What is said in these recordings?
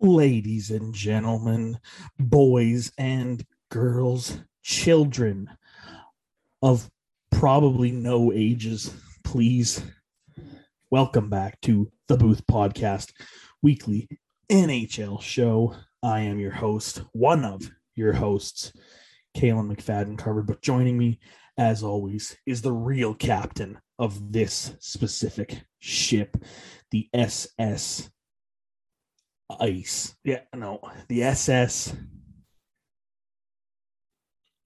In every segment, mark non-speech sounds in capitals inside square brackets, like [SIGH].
ladies and gentlemen, boys and girls, children of probably no ages, please welcome back to the Booth Podcast, weekly NHL show. I am your host, one of your hosts, Kalen McFadden Carver, but joining me, as always, is the real captain of this specific ship, the SS Ice. Yeah, no, the SS.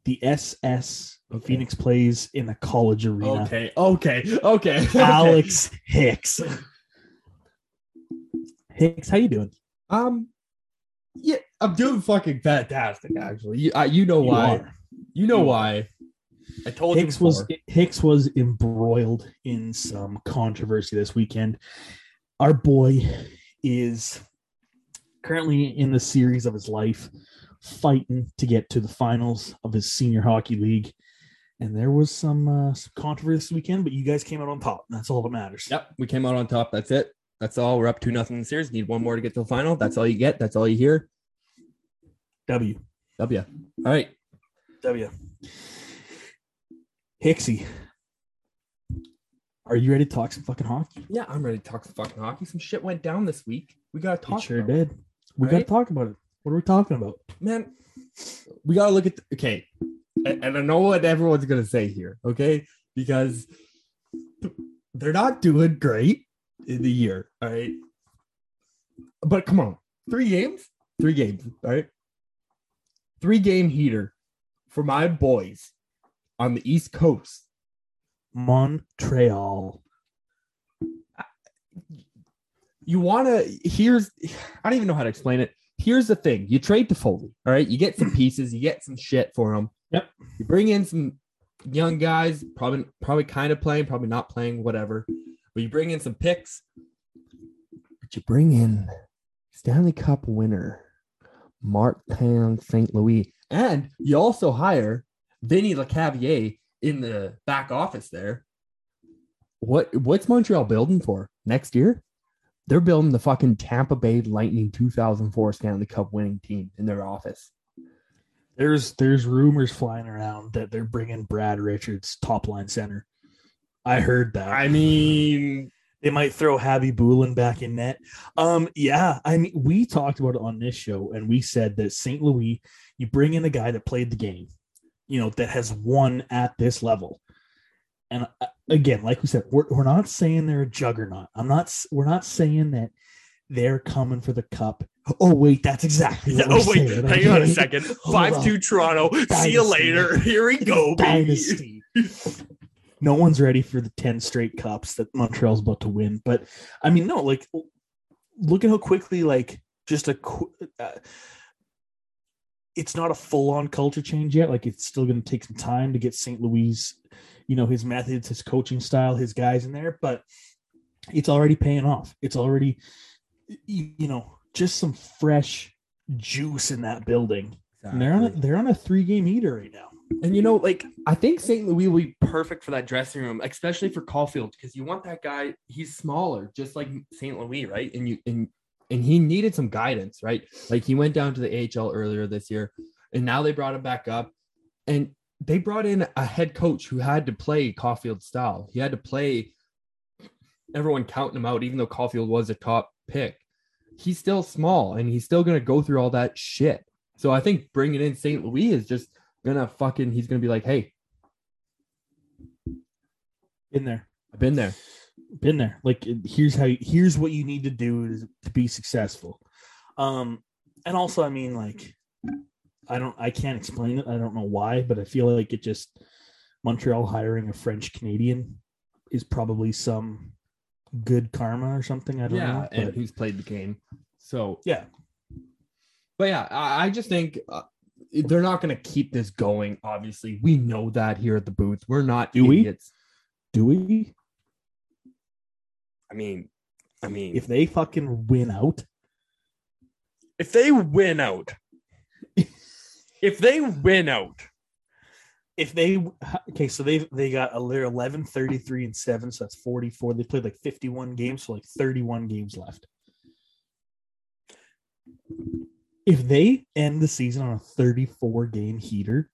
The SS Okay. Phoenix plays in a college arena. Okay, okay, [LAUGHS] okay. Alex Hicks. Hicks, how you doing? Um, yeah, I'm doing fucking fantastic. Actually, you, you know You why? are. You know You why? I told Hicks you was. Hicks was embroiled in some controversy this weekend. Our boy is currently in the series of his life, fighting to get to the finals of his senior hockey league. And there was some, uh, some controversy this weekend, but you guys came out on top. That's all that matters. Yep, we came out on top. That's it. That's all. We're up two nothing in the series. Need one more to get to the final. That's all you get. That's all you hear. W. W. All right. W. Hixie, Are you ready to talk some fucking hockey? Yeah, I'm ready to talk some fucking hockey. Some shit went down this week. We gotta It talk. sure about did. We got to talk about it. What are we talking about? man. We gotta look at the, okay, and, and I know what everyone's gonna say here, okay, because they're not doing great in the year, all right. But come on, three games, three games, all right. Three game heater for my boys on the East Coast. Montreal. You wanna here's I don't even know how to explain it. Here's the thing: you trade Toffoli, all right. You get some pieces, you get some shit for them. Yep. You bring in some young guys, probably probably kind of playing, probably not playing, whatever. But you bring in some picks. But you bring in Stanley Cup winner Martin St. Louis, and you also hire Vinny Lecavalier in the back office there. What what's Montreal building for next year? They're building the fucking Tampa Bay Lightning 2004 Stanley Cup winning team in their office. There's there's rumors flying around that they're bringing Brad Richards top line center. I heard that. I mean, they might throw Khabibulin back in net. Um, yeah, I mean, we talked about it on this show, and we said that St. Louis, you bring in a guy that played the game, you know, that has won at this level. And uh, again, like we said, we're, we're not saying they're a juggernaut. I'm not. We're not saying that they're coming for the cup. Oh wait, that's exactly. What Yeah, [LAUGHS] oh wait, saying, hang on a second. [LAUGHS] Hold Five on. two Toronto. See you later. [LAUGHS] Here we go. Dynasty. no one's ready for the 10 straight cups that Montreal's about to win. But I mean, no, like, look at how quickly, like, just a, uh, it's not a full on culture change yet. Like, it's still going to take some time to get St. Louis, you know, his methods, his coaching style, his guys in there, but it's already paying off. It's already, you, know, just some fresh juice in that building. And they're on a, they're on a three game heater right now. And you know, like I think St. Louis will be perfect for that dressing room, especially for Caulfield, because you want that guy. He's smaller, just like St. Louis, right? And you and and he needed some guidance, right? Like he went down to the AHL earlier this year, and now they brought him back up, and they brought in a head coach who had to play Caulfield style. He had to play everyone counting him out, even though Caulfield was a top pick. He's still small, and he's still gonna go through all that shit. So I think bringing in St. Louis is just gonna fucking he's gonna be like, hey, been there. I've been there. been there like here's how here's what you need to do to, to be successful um and also i mean like i don't i can't explain it i don't know why but i feel like it just montreal hiring a french canadian is probably some good karma or something i don't Yeah, know and who's played the game. So yeah but yeah, I, I just think uh, they're not gonna keep this going. Obviously, we know that here at the booth. We're not Do we? idiots. do we I mean, I mean, if they fucking win out if they win out, if they win out, if they okay, so they they got a they're 11, 33, and 7, so that's 44. They played like 51 games, so like 31 games left. if they end the season on a 34 game heater,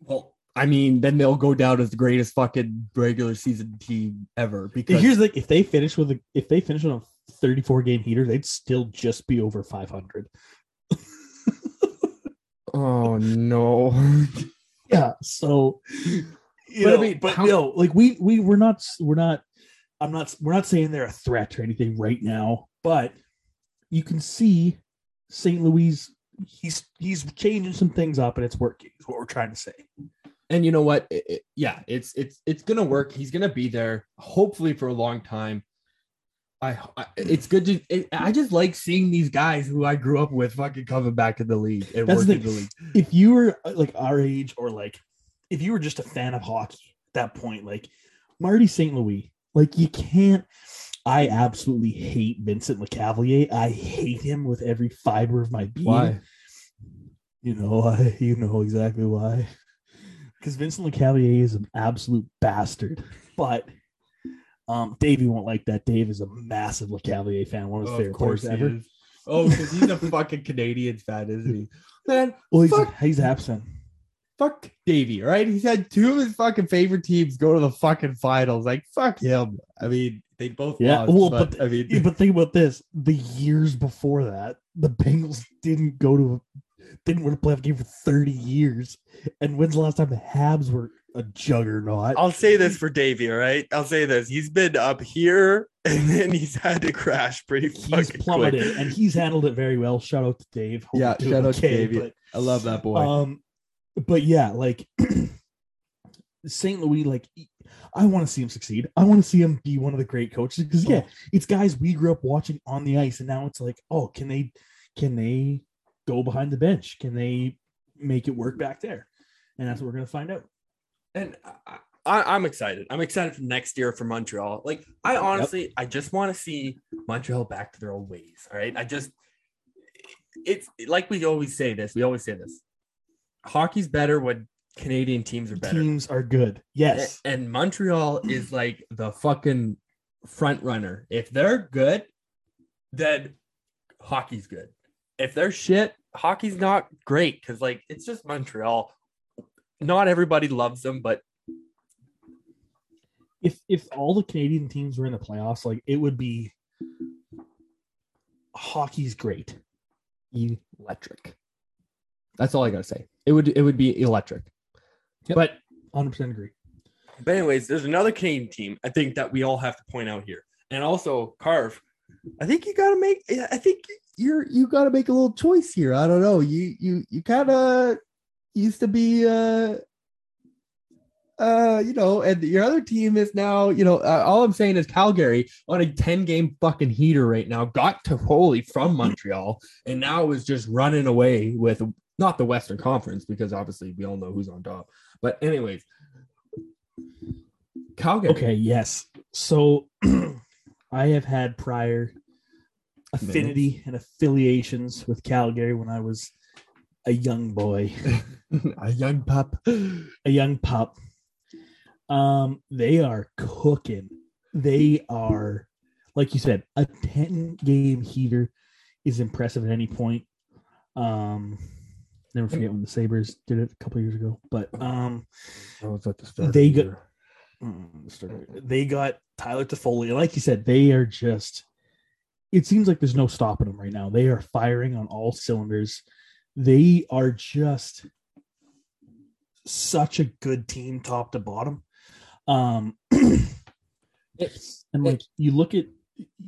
Well, I mean, then they'll go down as the greatest fucking regular season team ever. Because here's the if they finish with a if they finish on a 34 game heater, they'd still just be over 500. Oh no, [LAUGHS] Yeah, so you But I mean, but how- you like we we we're not we're not I'm not we're not saying they're a threat or anything right now, but you can see St. Louis he's he's changing some things up and it's working. Is what we're trying to say. and you know what? It- it- yeah, it's it's it's gonna work. He's gonna be there, hopefully for a long time. I, I it's good to. It, I just like seeing these guys who I grew up with fucking coming back in the league and That's working the thing. league. If you were like our age or like if you were just a fan of hockey at that point, like Marty St. Louis, like you can't. I absolutely hate Vincent LeCavalier. I hate him with every fiber of my being. Why? You know, I [LAUGHS] you know exactly why. Because Vincent LeCavalier is an absolute bastard. But um Davey won't like that. Dave is a massive LeCavalier fan, one of his favorite players ever. is. Oh, because he's a fucking Canadian fan, isn't he? [LAUGHS] Man, Well, he's Fuck. he's absent. fuck Davey, right? He's had two of his fucking favorite teams go to the fucking finals. Like, fuck him. I mean, they both Yeah, lost, well, but, but- I mean, but think about this: the years before that, the Bengals didn't go to didn't win a playoff game for 30 years. And when's the last time the Habs were a juggernaut? I'll say this for Davey, all right? I'll say this. He's been up here [LAUGHS] and then he's had to crash pretty He's fucking plummeted quick. and he's handled it very well. Shout out to Dave. Hope Yeah, shout out to Davey. but- I love that boy. Um, but yeah, like [CLEARS THROAT] St. Louis, like I want to see him succeed. I want to see him be one of the great coaches because yeah, it's guys we grew up watching on the ice, and now it's like, oh, can they, can they go behind the bench? Can they make it work back there? And that's what we're gonna find out. And I, I'm excited. I'm excited for next year for Montreal. Like, I honestly, I just want to see Montreal back to their old ways. All right. I just, it's like we always say this. We always say this. Hockey's better when Canadian teams are better. Teams are good. Yes. A- And Montreal is like the fucking front runner. If they're good, then hockey's good. If they're shit, hockey's not great because like it's just Montreal. Not everybody loves them, but If if all the Canadian teams were in the playoffs, like it would be hockey's great. electric. That's all I gotta say. It would it would be electric. Yep. But 100% agree. but anyways, there's another Canadian team I think that we all have to point out here, and also Carve. I think you got to make. I think you're you got to make a little choice here. I don't know. You you you kind of used to be uh uh you know and your other team is now you know uh, all i'm saying is calgary on a 10 game fucking heater right now got to Holy from montreal and now is just running away with not the western conference because obviously we all know who's on top but anyways. Calgary. Okay, yes. So [CLEARS THROAT] I have had prior affinity and affiliations with Calgary when I was a young boy, [LAUGHS] a young pup a young pup. Um, they are cooking. They are, like you said, a 10 game heater is impressive at any point. Um, never forget when the Sabres did it a couple years ago, but um, I was at the start They got-. Mm, They got Tyler Toffoli. Like you said, they are just. It seems like there's no stopping them right now. They are firing on all cylinders. They are just such a good team, top to bottom. Um, [CLEARS THROAT] It's- and like you look at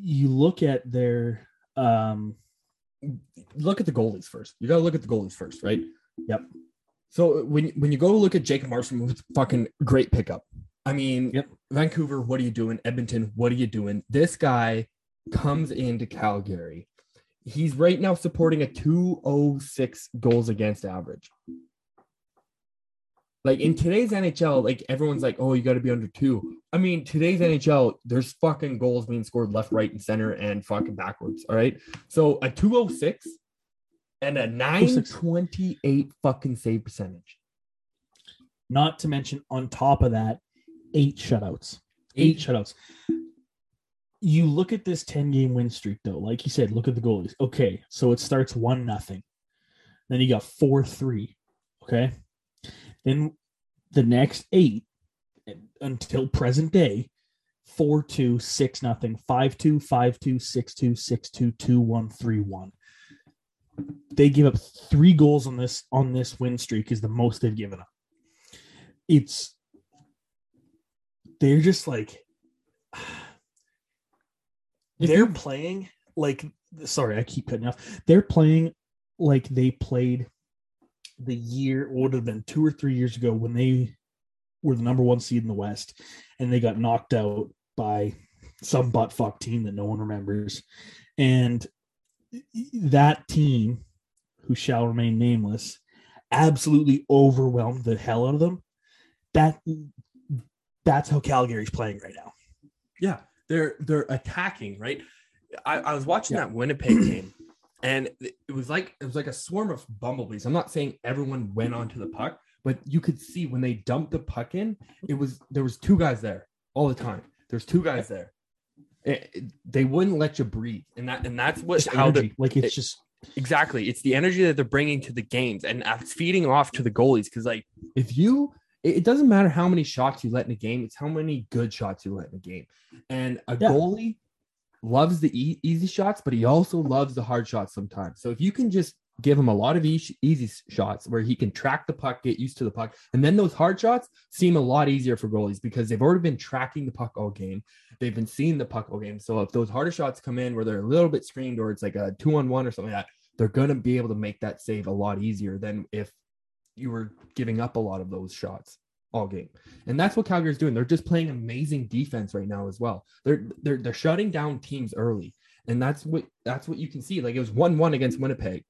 you look at their um look at the goalies first. You got to look at the goalies first, right? Yep. So when when you go look at Jacob Markstrom, it's fucking great pickup. I mean, Yep. Vancouver, what are you doing? Edmonton, what are you doing? This guy comes into Calgary. He's right now supporting a 206 goals against average. Like in today's NHL, like everyone's like, oh, you got to be under two. I mean, today's NHL, there's fucking goals being scored left, right, and center and fucking backwards. All right. So a 206 and a 928 fucking save percentage. not to mention on top of that, eight shutouts. Eight shutouts. You look at this 10 game win streak though like you said look at the goalies. Okay so it starts one nothing. Then you got four three okay? Then the next eight until present day four two six nothing five two five two six two six two two one three one. They give up three goals on this on this win streak is the most they've given up. It's they're just like If they're playing like sorry i keep cutting off. They're playing like they played the year would have been two or three years ago when they were the number one seed in the west and they got knocked out by some butt fuck team that no one remembers. And that team who shall remain nameless absolutely overwhelmed the hell out of them. That that's how calgary's playing right now. Yeah, they're they're attacking, right? I, I was watching Yeah. that Winnipeg game, and it was like it was like a swarm of bumblebees. I'm not saying everyone went onto the puck, but you could see when they dumped the puck in, it was there was two guys there all the time. There's two guys there. It- it- they wouldn't let you breathe. and that and that's what how the like it's it- just exactly it's the energy that they're bringing to the games, and it's feeding off to the goalies because like if you it it doesn't matter how many shots you let in a game, it's how many good shots you let in a game. And a Yeah. goalie loves the e- easy shots, but he also loves the hard shots sometimes. So if you can just give him a lot of easy, easy shots where he can track the puck, get used to the puck, and then those hard shots seem a lot easier for goalies because they've already been tracking the puck all game. They've been seeing the puck all game. So if those harder shots come in where they're a little bit screened or it's like a two on one or something like that, they're going to be able to make that save a lot easier than if you were giving up a lot of those shots all game. And that's what Calgary's doing. They're just playing amazing defense right now as well. They're they're they're shutting down teams early. And that's what that's what you can see. Like it was 1-1 against Winnipeg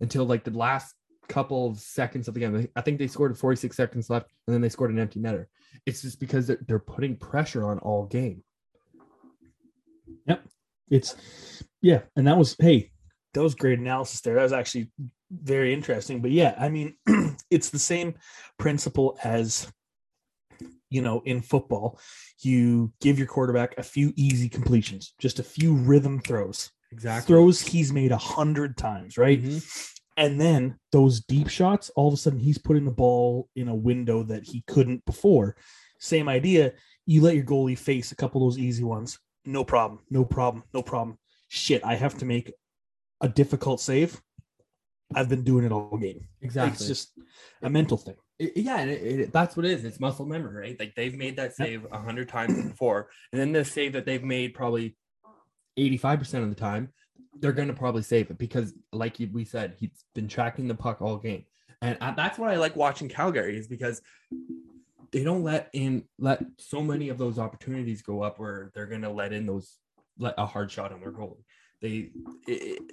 until like the last couple of seconds of the game. I think they scored 46 seconds left and then they scored an empty netter. It's just because they're, they're putting pressure on all game. Yep. It's yeah and that was hey that was great analysis there that was actually very interesting but yeah i mean [CLEARS THROAT] it's the same principle as you know in football. You give your quarterback a few easy completions just a few rhythm throws. Exactly. Throws he's made a hundred times right? Mm-hmm. And then those deep shots all of a sudden he's putting the ball in a window that he couldn't before. Same idea. You let your goalie face a couple of those easy ones. No problem. No problem. No problem. Shit i have to make a difficult save i've been doing it all game Exactly. it's just a mental thing It- yeah, and it, it, that's what it is. It's muscle memory, right? Like they've made that save a hundred times before, and then the save that they've made probably 85% of the time, they're going to probably save it because, like we said, he's been tracking the puck all game. And I, that's what I like watching Calgary is because They don't let in let so many of those opportunities go up where they're going to let in those let a hard shot on their goalie. They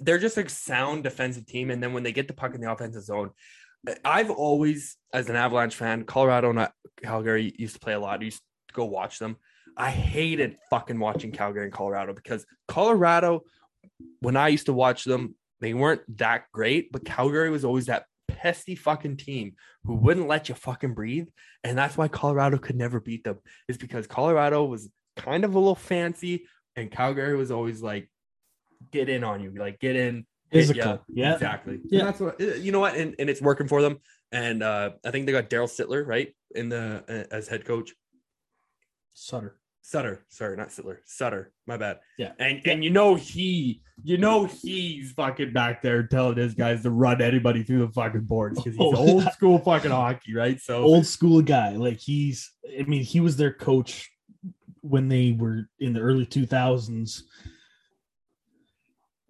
they're just a sound defensive team, and then when they get the puck in the offensive zone, I've always, as an Avalanche fan, Colorado and Calgary used to play a lot. I used to go watch them. I hated fucking watching Calgary and Colorado because Colorado, when I used to watch them, they weren't that great, but Calgary was always that pesty fucking team who wouldn't let you fucking breathe. And that's why Colorado could never beat them, is because Colorado was kind of a little fancy and Calgary was always like, get in on you, like get in. Physical, yeah. exactly. Yeah. And that's what uh, you know what, and, and it's working for them. And uh, I think they got Daryl Sittler right in the uh, as head coach. sutter Sutter, sorry, not Sittler, Sutter. My bad. Yeah. and And you know he, you know he's fucking back there telling his guys to run anybody through the fucking boards because he's [LAUGHS] Oh, old yeah. school fucking hockey, right? So old school guy like he's i mean he was their coach when they were in the early 2000s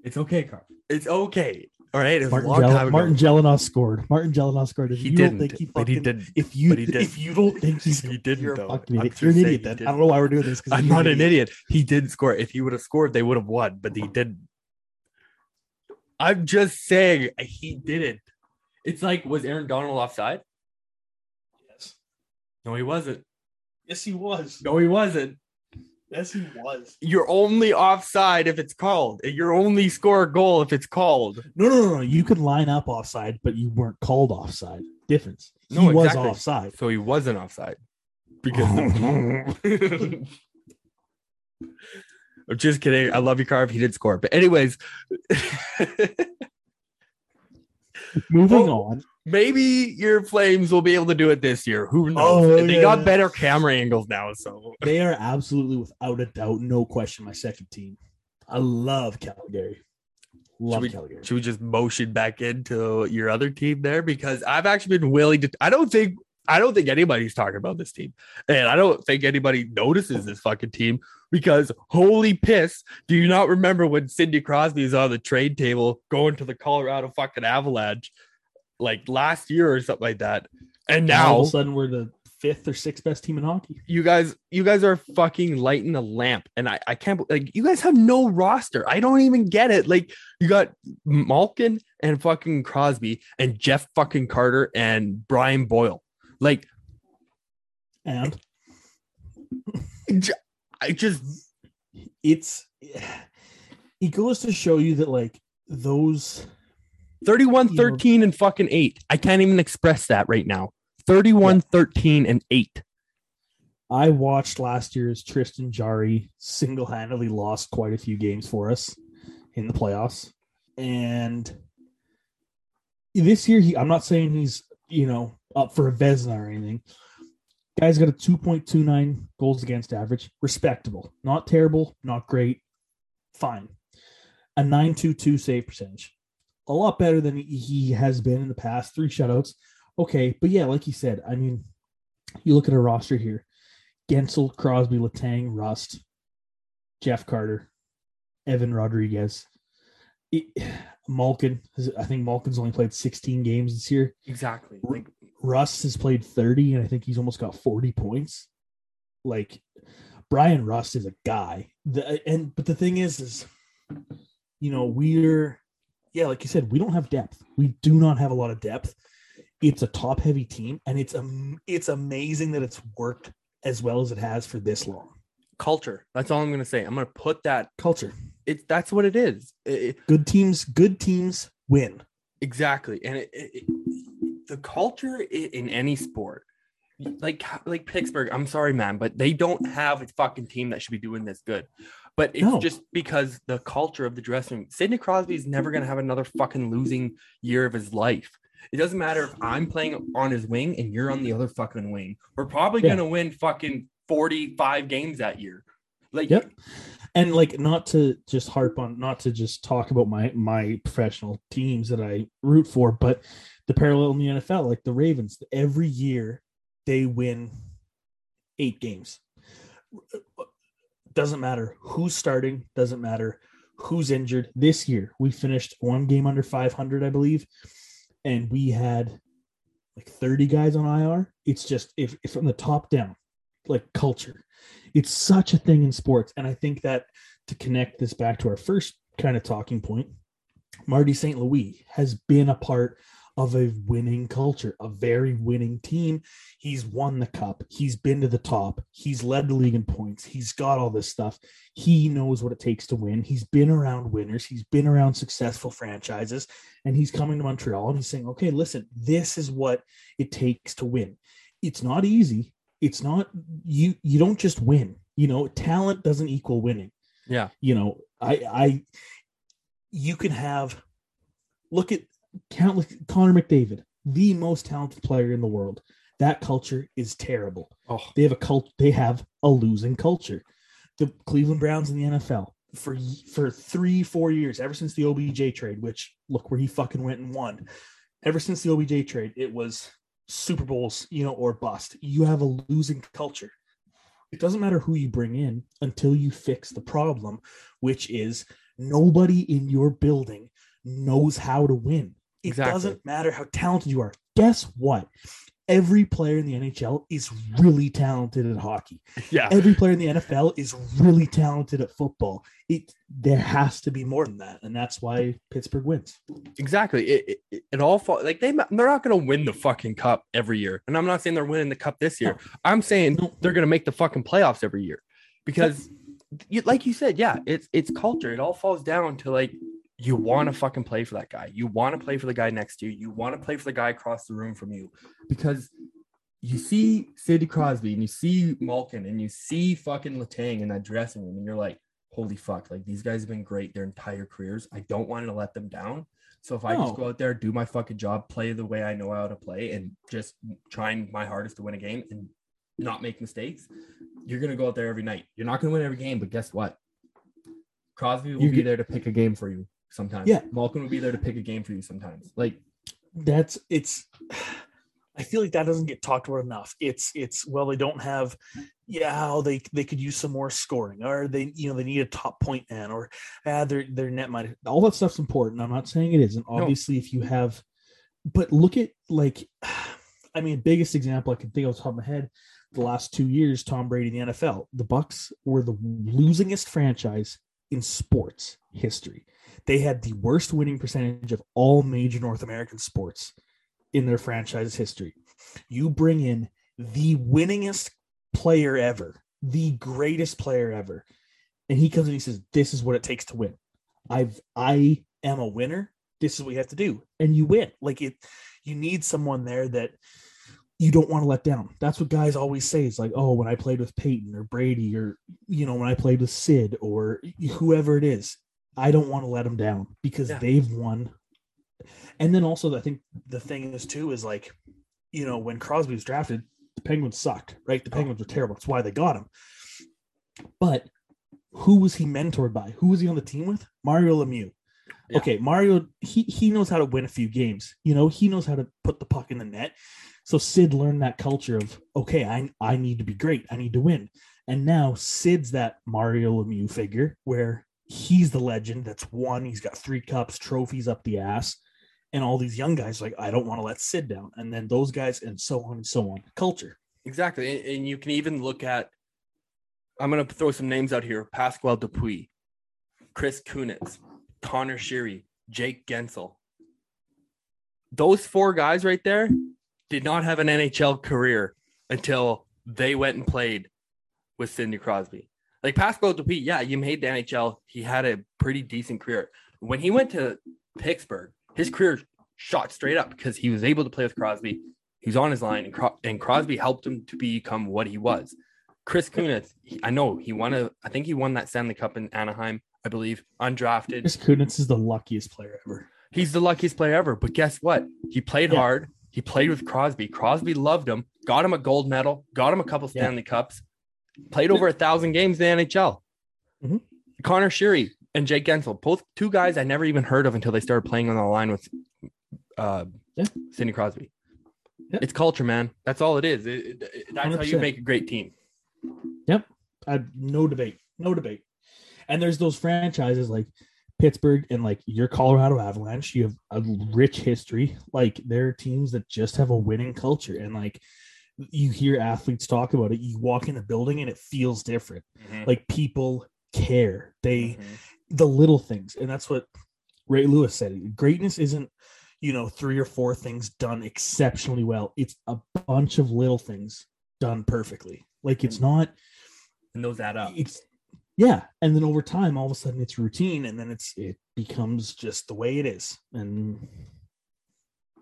it's okay, Carl. it's okay. All right, it was a Martin, long Jel- time ago. Martin Gelinas scored. Martin Gelinas scored. If he you didn't, don't think he but he didn't. If you but he didn't. if you don't think he's He didn't, you're a though. fucking I'm idiot. You're an idiot. Then I don't know why we're doing this. I'm not an idiot. He did score. If he would have scored, they would have won, but he didn't. I'm just saying uh, he didn't. It's like, was Aaron Donald offside? Yes. No, he wasn't. Yes, he was. No, he wasn't. Yes, he was. You're only offside if it's called. You're only score a goal if it's called. No, no, no, no. You could line up offside, but you weren't called offside. Difference. No. He No, was offside. So he wasn't offside because. [LAUGHS] I'm just kidding. I love you, Carve. He did score. But anyways, [LAUGHS] Moving Oh, on. Maybe your Flames will be able to do it this year. Who knows? Oh, they got better camera angles now. So [LAUGHS] They are absolutely, without a doubt, no question, my second team. I love Calgary. Love we- Calgary. should we just motion back into your other team there? Because I've actually been willing to. I don't think. I don't think anybody's talking about this team, and I don't think anybody notices this fucking team because holy piss! Do you not remember when Sidney Crosby was on the trade table going to the Colorado fucking Avalanche like last year or something like that? And Now all of a sudden we're the fifth or sixth best team in hockey. you guys, you guys are fucking lighting a lamp, and I, I can't like you guys have no roster. I don't even get it. Like you got Malkin and fucking Crosby and Jeff fucking Carter and Brian Boyle. Like And [LAUGHS] I just it's it goes to show you that like those 31 13 and fucking 8. I can't even express that right now. 31 13 and 8. I watched last year's Tristan Jarry single-handedly lost quite a few games for us in the playoffs. And this year he I'm not saying he's, you know, up for a Vezina or anything. Guy's got a 2.29 goals against average, respectable. Not terrible, not great. Fine. A 922 save percentage. A lot better than he has been in the past. Three shutouts. Okay, but yeah, like you said, I mean, you look at our roster here. Guentzel, Crosby, Letang, Rust, Jeff Carter, Evan Rodrigues, it, Malkin. I think Malkin's only played 16 games this year. Exactly. Like- Rust has played 30, and I think he's almost got 40 points. Like Bryan Rust is a guy. The, and but the thing is, is you know, we're yeah, like you said, we don't have depth. We do not have a lot of depth. It's a top heavy team, and it's um, it's amazing that it's worked as well as it has for this long. culture. That's all I'm going to say. I'm going to put that Culture. it's that's what it is. It- it- Good teams, good teams win. Exactly, and it, it, it- the culture in any sport, like like Pittsburgh. I'm sorry, man, but they don't have a fucking team that should be doing this good. But it's No. just because the culture of the dressing room. Sidney Crosby is never gonna have another fucking losing year of his life. It doesn't matter if I'm playing on his wing and you're on the other fucking wing. We're probably Yeah. gonna win fucking 45 games that year. Like, Yep. And like not to just harp on not to just talk about my my professional teams that I root for, but the parallel in the NFL, like the Ravens, every year they win eight games. Doesn't matter who's starting, doesn't matter who's injured. This year we finished one game under 500, I believe, and we had like 30 guys on IR. It's just if, if from the top down, like culture. It's such a thing in sports. And I think that to connect this back to our first kind of talking point, Marty St. Louis has been a part of a winning culture, a very winning team. He's won the cup. He's been to the top. He's led the league in points. He's got all this stuff. He knows what it takes to win. He's been around winners. He's been around successful franchises. And he's coming to Montreal and he's saying, okay, listen, this is what it takes to win. It's not easy. It's not you you don't just win. You know, talent doesn't equal winning. Yeah. You know, I I you can have look at countless Connor McDavid, the most talented player in the world. That culture is terrible. oh, They have a cult. They have a losing culture. The Cleveland Browns in the NFL for for three four years, ever since the OBJ trade. Which look where he fucking went and won. Ever since the OBJ trade, it was Super Bowls, you know, or bust. You have a losing culture. It doesn't matter who you bring in until you fix the problem, which is nobody in your building knows how to win. It Exactly. doesn't matter how talented you are. Guess what? Every player in the NHL is really talented at hockey. [LAUGHS] yeah. Every player in the NFL is really talented at football. It there has to be more than that, and that's why Pittsburgh wins. Exactly. It, it, it all fall like they they're not going to win the fucking cup every year, and I'm not saying they're winning the cup this year. I'm saying No. they're going to make the fucking playoffs every year because, you, like you said, yeah, it's it's culture. It all falls down to like you want to mm-hmm. fucking play for that guy. You want to play for the guy next to you. You want to play for the guy across the room from you because you see Sidney Crosby and you see Malkin and you see fucking Letang in that dressing room, and you're like, holy fuck, like these guys have been great their entire careers. I don't want to let them down. So if I No. just go out there, do my fucking job, play the way I know how to play, and just trying my hardest to win a game and not make mistakes, you're gonna go out there every night. You're not gonna win every game, but guess what? Crosby will You be get- there to pick a game for you sometimes. Yeah. Malkin would be there to pick a game for you sometimes. Like that's it's [SIGHS] I feel like that doesn't get talked about enough. It's it's well they don't have yeah how they they could use some more scoring or they you know they need a top point man or ah their their net might all that stuff's important. I'm not saying it isn't. Obviously if you have but look at like [SIGHS] I mean biggest example I can think of off the top of my head the last two years Tom Brady in the NFL. The Bucs were the losingest franchise in sports history. They had the worst winning percentage of all major North American sports in their franchise history. You bring in the winningest player ever, the greatest player ever, and he comes and he says, "This is what it takes to win. I've I am a winner. This is what you have to do, and you win." Like it, you need someone there that you don't want to let down. That's what guys always say. It's like, "Oh, when I played with Peyton or Brady, or you know, when I played with Sid or whoever it is, I don't want to let them down because Yeah. they've won." And then also, I think the thing is too is like, you know, when Crosby was drafted, the Penguins sucked, right? The oh. Penguins were terrible. That's why they got him. But who was he mentored by? Who was he on the team with? Mario Lemieux. Yeah. Okay, Mario, he he knows how to win a few games. You know, he knows how to put the puck in the net. So Sid learned that culture of okay, I I need to be great. I need to win. And now Sid's that Mario Lemieux figure where he's the legend that's won. He's got three cups, trophies up the ass. And all these young guys like, I don't want to let Sid down. And then those guys, and so on and so on. Culture. Exactly. And, and you can even look at, I'm going to throw some names out here Pascal Dupuis, Chris Kunitz, Conor Sheary, Jake Guentzel. Those four guys right there did not have an NHL career until they went and played with Sidney Crosby. Like Pascal Dupuis, yeah, you made the NHL. He had a pretty decent career. When he went to Pittsburgh, his career shot straight up because he was able to play with Crosby. He's on his line, and, Cro- and Crosby helped him to become what he was. Chris Kunitz, he- I know he won a, I think he won that Stanley Cup in Anaheim, I believe, undrafted. Chris Kunitz is the luckiest player ever. He's the luckiest player ever. But guess what? He played Yeah. hard. He played with Crosby. Crosby loved him, got him a gold medal, got him a couple Yeah. Stanley Cups, played over a thousand games in the NHL. Mhm. Conor Sheary and Jake Guentzel, both two guys I never even heard of until they started playing on the line with uh, Yeah. Sidney Crosby. Yeah. It's culture, man. That's all it is. It- it- that's how you make a great team. I no debate, no debate. And there's those franchises like Pittsburgh and like your Colorado Avalanche. You have a rich history. Like there are teams that just have a winning culture, and like you hear athletes talk about it. You walk in the building and it feels different. Like people care. They Mhm. the little things, and that's what Ray Lewis said. Greatness isn't you know three or four things done exceptionally well. It's a bunch of little things done perfectly. Like it's not and those add up. it's yeah and then over time all of a sudden it's routine and then it's it becomes just the way it is and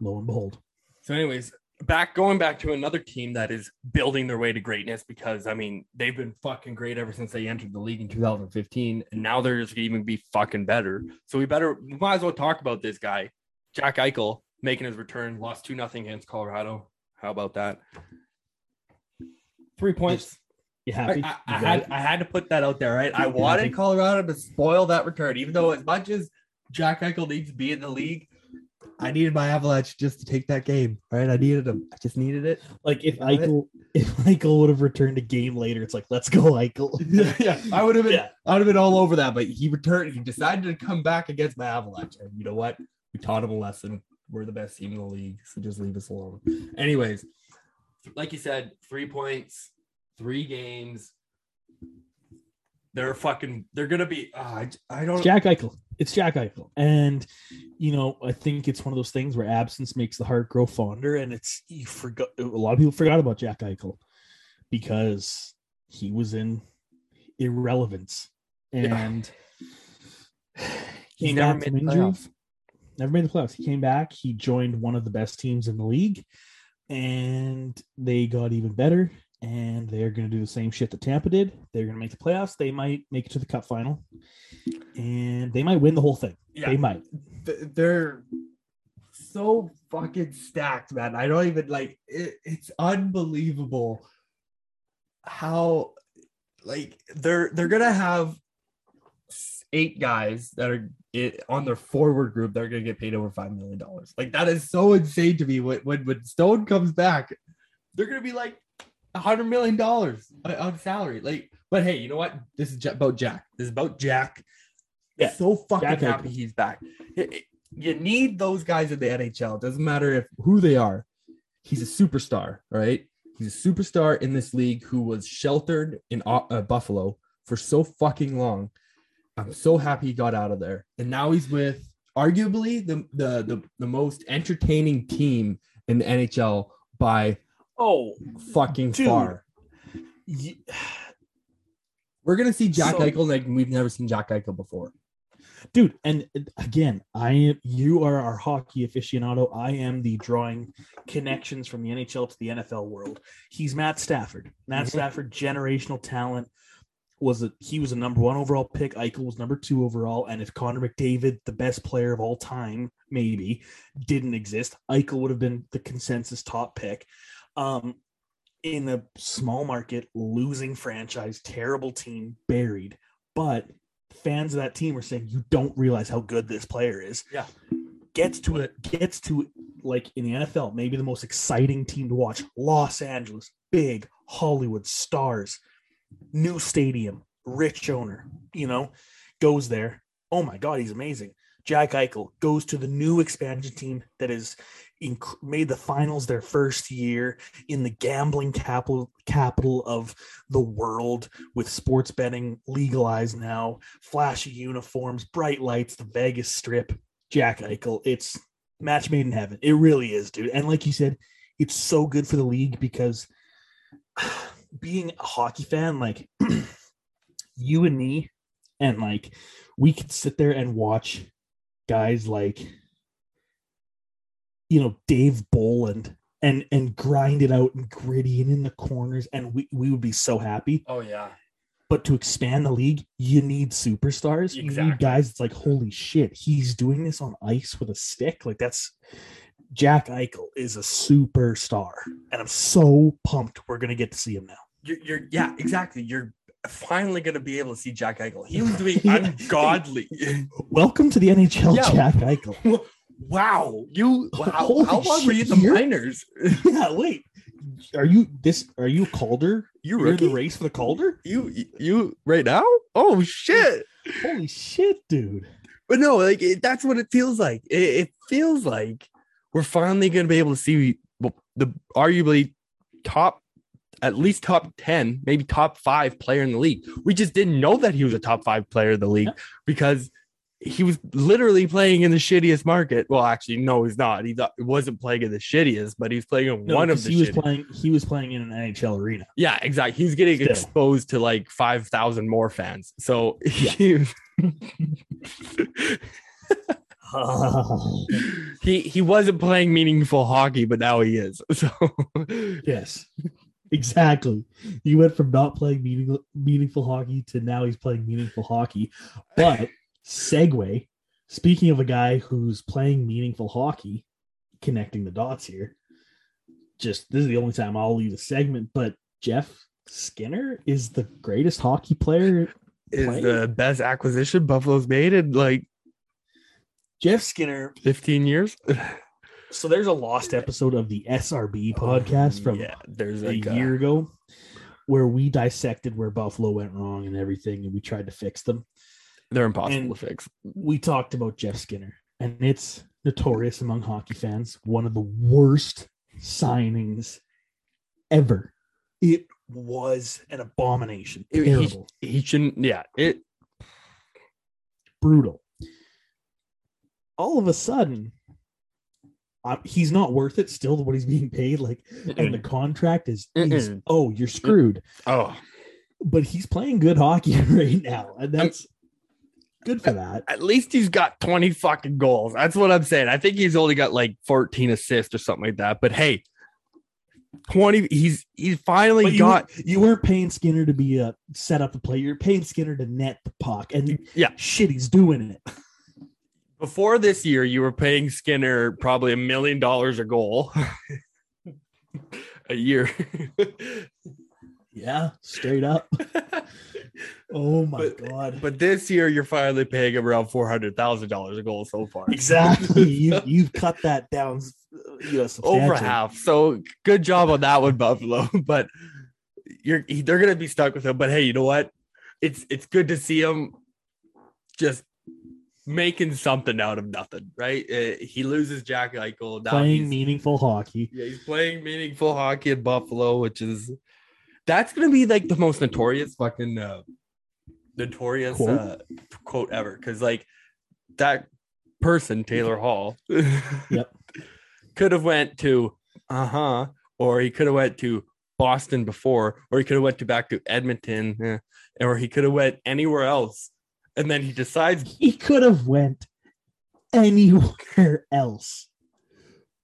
lo and behold So, anyways, back going back to another team that is building their way to greatness because I mean they've been fucking great ever since they entered the league in 2015, and now they're just gonna even be fucking better. So we better we might as well talk about this guy, Jack Eichel, making his return. Lost two nothing against Colorado. How about that? Three points. You I, happy I, You I had? I had to put that out there, right? I wanted happy? Colorado to spoil that return, even though as much as Jack Eichel needs to be in the league, I needed my Avalanche just to take that game, right? I needed them. I just needed it. like if Got it? Eichel if Eichel would have returned a game later it's like let's go Eichel [LAUGHS] yeah, yeah, I would have been, Yeah. I would have been all over that. But he returned. He decided to come back against my Avalanche, and you know what? We taught him a lesson. We're the best team in the league, so just leave us alone. Anyways, like you said, three points, three games. They're fucking. They're gonna be. Uh, I, I don't. it's Jack Eichel it's Jack Eichel and you know I think it's one of those things where absence makes the heart grow fonder and it's you forgot a lot of people forgot about Jack Eichel because he was in irrelevance and [SIGHS] He's came never made playoffs. Never made the playoffs. He came back. He joined one of the best teams in the league, and they got even better. And they're going to do the same shit that Tampa did. They're going to make the playoffs. They might make it to the Cup final, and they might win the whole thing. Yeah. They might. they're so fucking stacked, man. I don't even like it, it's unbelievable how like they're they're gonna have eight guys that are it, on their forward group that are gonna get paid over five million dollars. Like that is so insane to me. When when, when Stone comes back, they're gonna be like hundred million dollars on- salary. Like, but hey, you know what? This is about Jack. This is about Jack. Yeah, so fucking Jack happy he's back. You need those guys in the NHL. It doesn't matter if who they are. He's a superstar, right? He's a superstar in this league who was sheltered in uh, uh, Buffalo for so fucking long. I'm so happy he got out of there, and now he's with arguably the the the, the most entertaining team in the NHL by Oh, fucking Dude. far. ye- [SIGHS] We're gonna see Jack So- Eichel like we've never seen Jack Eichel before. dude. And again, I am. You are our hockey aficionado. I am the drawing connections from the NHL to the NFL world. He's Matt Stafford. Matt Mhm. Stafford, generational talent. Was a he was a number one overall pick. Eichel was number two overall. And if Connor McDavid, the best player of all time, maybe didn't exist, Eichel would have been the consensus top pick. Um, in a small market, losing franchise, terrible team, buried. But fans of that team are saying you don't realize how good this player is. Yeah. Gets to it, gets to like in the NFL, maybe the most exciting team to watch. Los Angeles, big Hollywood stars, new stadium, rich owner, you know, goes there. Oh my God, he's amazing. Jack Eichel goes to the new expansion team that is inc- made the finals their first year in the gambling capital capital of the world with sports betting legalized now, flashy uniforms, bright lights, the Vegas Strip. Jack Eichel, it's match made in heaven. It really is, dude. And like you said, it's so good for the league because [SIGHS] being a hockey fan, like [CLEARS THROAT] you and me, and like we could sit there and watch guys like you know Dave Bolland and and grind it out and gritty and in the corners and we, we would be so happy Oh yeah. but to expand the league you need superstars you Exactly. need guys it's like holy shit he's doing this on ice with a stick like that's Jack Eichel is a superstar and I'm so pumped we're gonna get to see him now You're, you're yeah, exactly. You're finally gonna be able to see Jack Eichel. He was [LAUGHS] doing Yeah. ungodly. welcome to the NHL Yeah. Jack Eichel [LAUGHS] wow, you wow. [LAUGHS] Holy How long were you shit, the minors? [LAUGHS] yeah wait are you this are you Calder You you're in the race for the Calder You you right now? Oh shit! holy shit dude But no, like it, that's what it feels like. It, it feels like we're finally going to be able to see the arguably top, at least top ten, maybe top five player in the league. We just didn't know that he was a top five player in the league Yeah. because he was literally playing in the shittiest market. Well, actually, no, he's not. He thought, wasn't playing in the shittiest, but he's playing in No, one of the he was shittiest. playing he was playing in an NHL arena Yeah, exactly. He's getting Still. exposed to like 5,000 more fans. So Yeah. [LAUGHS] he, [LAUGHS] he he wasn't playing meaningful hockey, but now he is. [LAUGHS] So yes exactly he went from not playing meaningful, meaningful hockey to now he's playing meaningful hockey but segue speaking of a guy who's playing meaningful hockey connecting the dots here just this is the only time i'll leave the segment but jeff skinner is the greatest hockey player is Playing? the best acquisition Buffalo's made in like jeff skinner 15 years. so there's a lost episode of the srb podcast from yeah, there's a like uh, year ago where we dissected where Buffalo went wrong and everything, and we tried to fix them. They're impossible and- to fix. We talked about Jeff Skinner, and it's notorious among hockey fans, one of the worst signings ever. It was an abomination. He- he- Terrible, He shouldn't. Yeah, it. brutal. All of a sudden, he's not worth it still what he's being paid. Like, and the contract is, is oh, you're screwed. Oh, but he's playing good hockey [LAUGHS] right now, and that's good for that. at least he's got 20 fucking goals. That's what I'm saying. I think he's only got like 14 assists or something like that. But hey, 20 he's he's finally But you, got weren't- you weren't paying Skinner to be a set up the play. You're paying Skinner to net the puck, and Yeah. shit, he's doing it. [LAUGHS] before this year you were paying Skinner probably a million dollars a goal [LAUGHS] a year. [LAUGHS] Yeah, straight up. Oh my But- god. but this year you're finally paying him around $400,000 a goal so far. Exactly. [LAUGHS] you you've cut that down. You know, over half. So good job on that one, Buffalo. [LAUGHS] But you're they're gonna be stuck with him. But hey, you know what? It's it's good to see him just making something out of nothing, right? Uh, he loses Jack Eichel. Now playing meaningful hockey. yeah, he's playing meaningful hockey in Buffalo, which is that's gonna be like the most notorious fucking uh, notorious Quote? uh, quote ever. Because like that person, Taylor Hall, [LAUGHS] Yep. could have went to uh huh, or he could have went to Boston before, or he could have went to back to Edmonton, eh, or he could have went anywhere else, and then he decides He could have went anywhere else,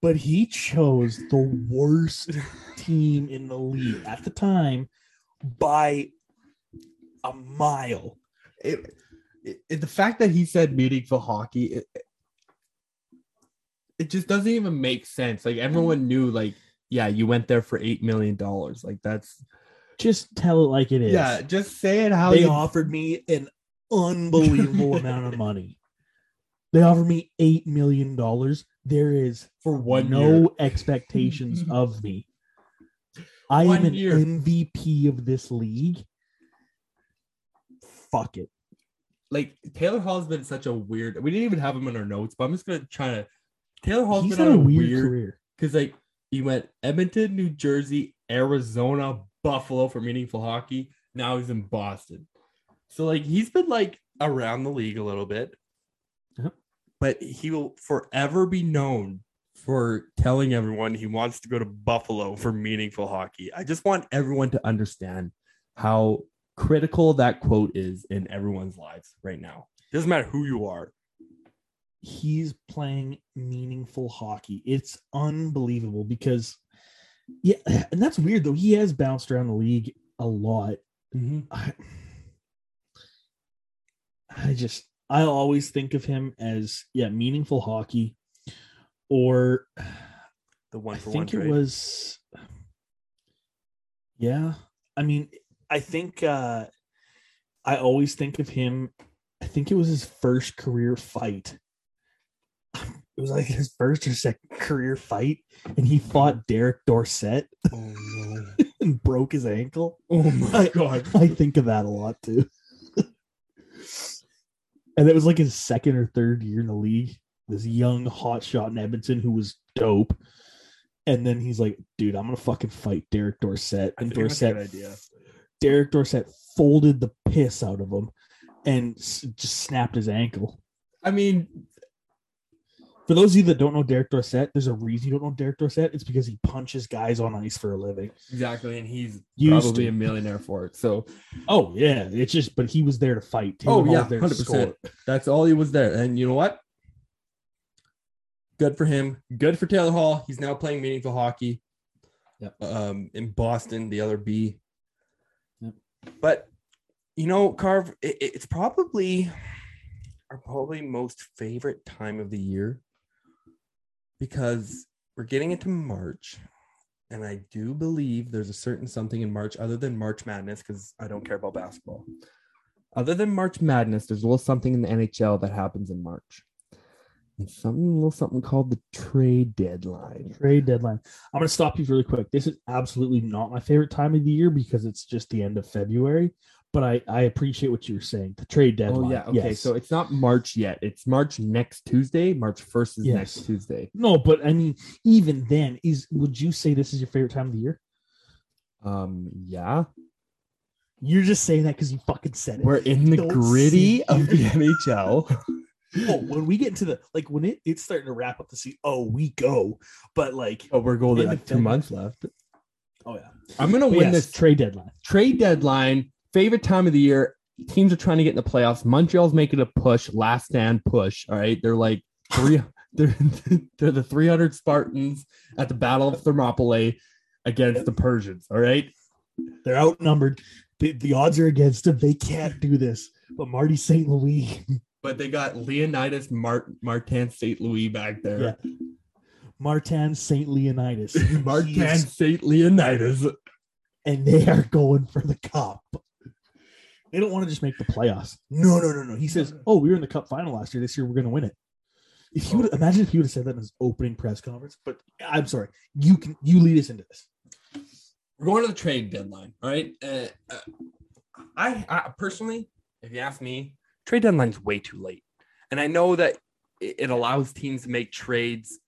but he chose the worst team in the league at the time by a mile. it, it, the fact that he said meaningful hockey, it, it just doesn't even make sense. Like everyone knew, like, yeah, you went there for eight million dollars. Like that's Just tell it like it is. yeah, just say it how they you offered me an unbelievable [LAUGHS] amount of money. They offered me eight million dollars. There is for one no year. expectations [LAUGHS] of me. I One am an year. MVP of this league. Fuck it. Like Taylor Hall's been such a weird. We didn't even have him in our notes, but I'm just gonna try to. Taylor Hall's He's been had on a weird, career. because like he went Edmonton, New Jersey, Arizona, Buffalo for meaningful hockey. Now he's in Boston. So like he's been like around the league a little bit. But he will forever be known for telling everyone he wants to go to Buffalo for meaningful hockey. I just want everyone to understand how critical that quote is in everyone's lives right now. doesn't matter who you are. He's playing meaningful hockey. It's unbelievable because, yeah, and that's weird though. He has bounced around the league a lot. Mm-hmm. I, I just I always think of him as yeah meaningful hockey, or [SIGHS] The one I for one think it was. Yeah, I mean, I think uh I always think of him. I think it was his first career fight. [SIGHS] It was like his first or second career fight, and he fought Derek Dorsett oh no. [LAUGHS] and broke his ankle. Oh my I- god. I think of that a lot too. And it was like his second or third year in the league. This young hot shot in Edmonton who was dope. And then he's like, dude, I'm gonna fucking fight Derek Dorsett. I And think that's a Dorset idea. Derek Dorsett folded the piss out of him and s- just snapped his ankle. I mean, For those of you that don't know Derek Dorsett, there's a reason you don't know Derek Dorsett. It's because he punches guys on ice for a living. exactly, and he's Used probably to. a millionaire for it. So Oh yeah, it's just but he was there to fight. Taylor Oh, Hall yeah, 100%. score. that's all he was there. And you know what? Good for him. Good for Taylor Hall. He's now playing meaningful hockey. Yep. Um, in Boston, the other B. But you know, Carv, it, it's probably our probably most favorite time of the year because we're getting into March, and I do believe there's a certain something in March other than March Madness because I don't care about basketball. Other than March Madness, there's a little something in the NHL that happens in March. And something, a little something called the trade deadline. Trade deadline. I'm going to stop you really quick. This is absolutely not my favorite time of the year because it's just the end of February. But I, I appreciate what you were saying. The trade deadline. Oh yeah, okay. Yes. So it's not March yet. It's March next Tuesday. March first is Yes. next Tuesday. no, but I mean, even then, is would you say this is your favorite time of the year? Um, yeah, You're just saying that because you fucking said it. we're in the Don't gritty of the NHL. oh, [LAUGHS] when we get into the like when it, it's starting to wrap up the season. Oh, we go. But like, oh, we're going In like two months left. oh yeah, I'm gonna But win yes, this trade deadline. trade deadline. Favorite time of the year. Teams are trying to get in the playoffs. Montreal's making a push, last stand push. All right, they're like three. [LAUGHS] They're, they're the 300 Spartans at the Battle of Thermopylae. against the Persians. All right. They're outnumbered. The, the odds are against them. They can't do this. But Marty St. Louis, [LAUGHS] But they got Leonidas Mart- Martin St. Louis back there. Yeah. Martin St. Leonidas, [LAUGHS] Martin St. Leonidas. and they are going for the cup. They don't want to just make the playoffs. No, no, no, no. He says, "Oh, we were in the cup final last year. This year, we're going to win it." If he would imagine if he would have said that in his opening press conference, but I'm sorry, you can you lead us into this. We're going to the trade deadline. All right. Uh, uh, I, I personally, if you ask me, trade deadline's way too late. And I know that it, it allows teams to make trades.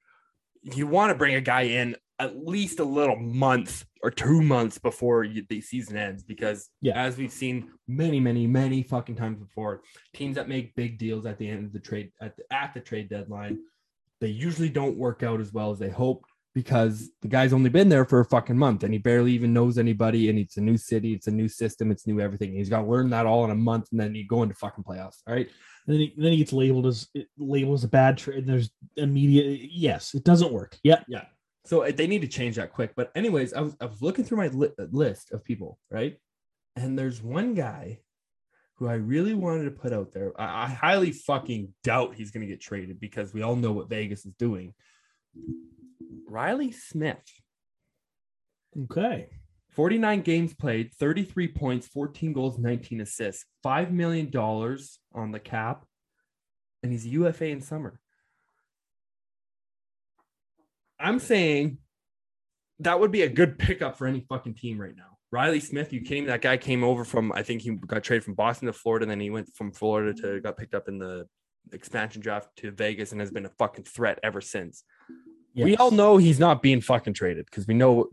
You want to bring a guy in at least a little month or two months before you, the season ends, because Yeah. as we've seen, many, many, many fucking times before, teams that make big deals at the end of the trade at the, at the trade deadline, they usually don't work out as well as they hoped because the guy's only been there for a fucking month and he barely even knows anybody and it's a new city, it's a new system, it's new everything. He's got to learn that all in a month and then you go into fucking playoffs. All right. And then he, then he gets labeled as labeled as a bad trade. And there's immediate yes, it doesn't work. Yeah, Yeah. So they need to change that quick. But anyways, I was I was looking through my li- uh, list of people, right? And there's one guy who I really wanted to put out there. I, I highly fucking doubt he's going to get traded because we all know what Vegas is doing. Reilly Smith, okay. 49 games played, 33 points, 14 goals, 19 assists, $5 million on the cap, and he's a UFA in summer. I'm saying that would be a good pickup for any fucking team right now. Reilly Smith, you came. That guy came over from. I think he got traded from Boston to Florida, and then he went from Florida to got picked up in the expansion draft to Vegas, and has been a fucking threat ever since. We all know he's not being fucking traded because we know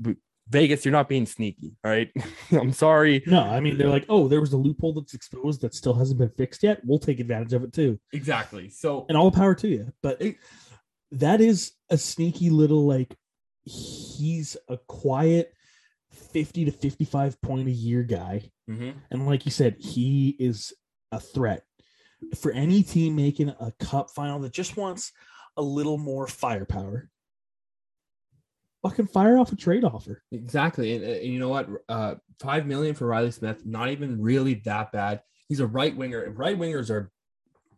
Vegas. You're not being sneaky. All right. [LAUGHS] I'm sorry. No, I mean they're like, oh, there was a loophole that's exposed that still hasn't been fixed yet. We'll take advantage of it too, Exactly. So and all the power to you. But it, that is a sneaky little like he's a quiet fifty to fifty-five point a year guy, Mhm. and like you said, he is a threat for any team making a cup final that just wants a little more firepower. Fucking fire off a trade offer. Exactly, and, and you know what? Uh, Five million for Reilly Smith, not even really that bad. He's a right winger, and right wingers are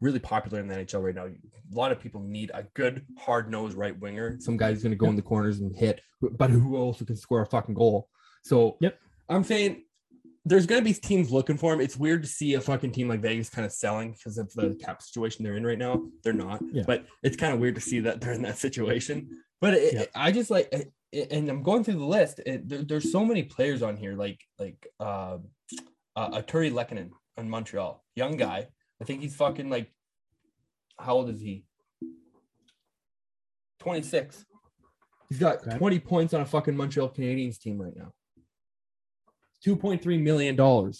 really popular in the NHL right now. A lot of people need a good, hard nosed right winger. Some guy's going to go in the corners and hit, but who also can score a fucking goal. So, Yep. I'm saying there's going to be teams looking for him. It's weird to see a fucking team like Vegas kind of selling because of the cap situation they're in right now. They're not, Yeah. but it's kind of weird to see that they're in that situation. But it. I just like, and I'm going through the list. It, there, there's so many players on here, like like uh, uh, Artturi Lehkonen in Montreal, young guy. I think he's fucking like, how old is he? 26. He's got Okay. 20 points on a fucking Montreal Canadiens team right now. $2.3 million.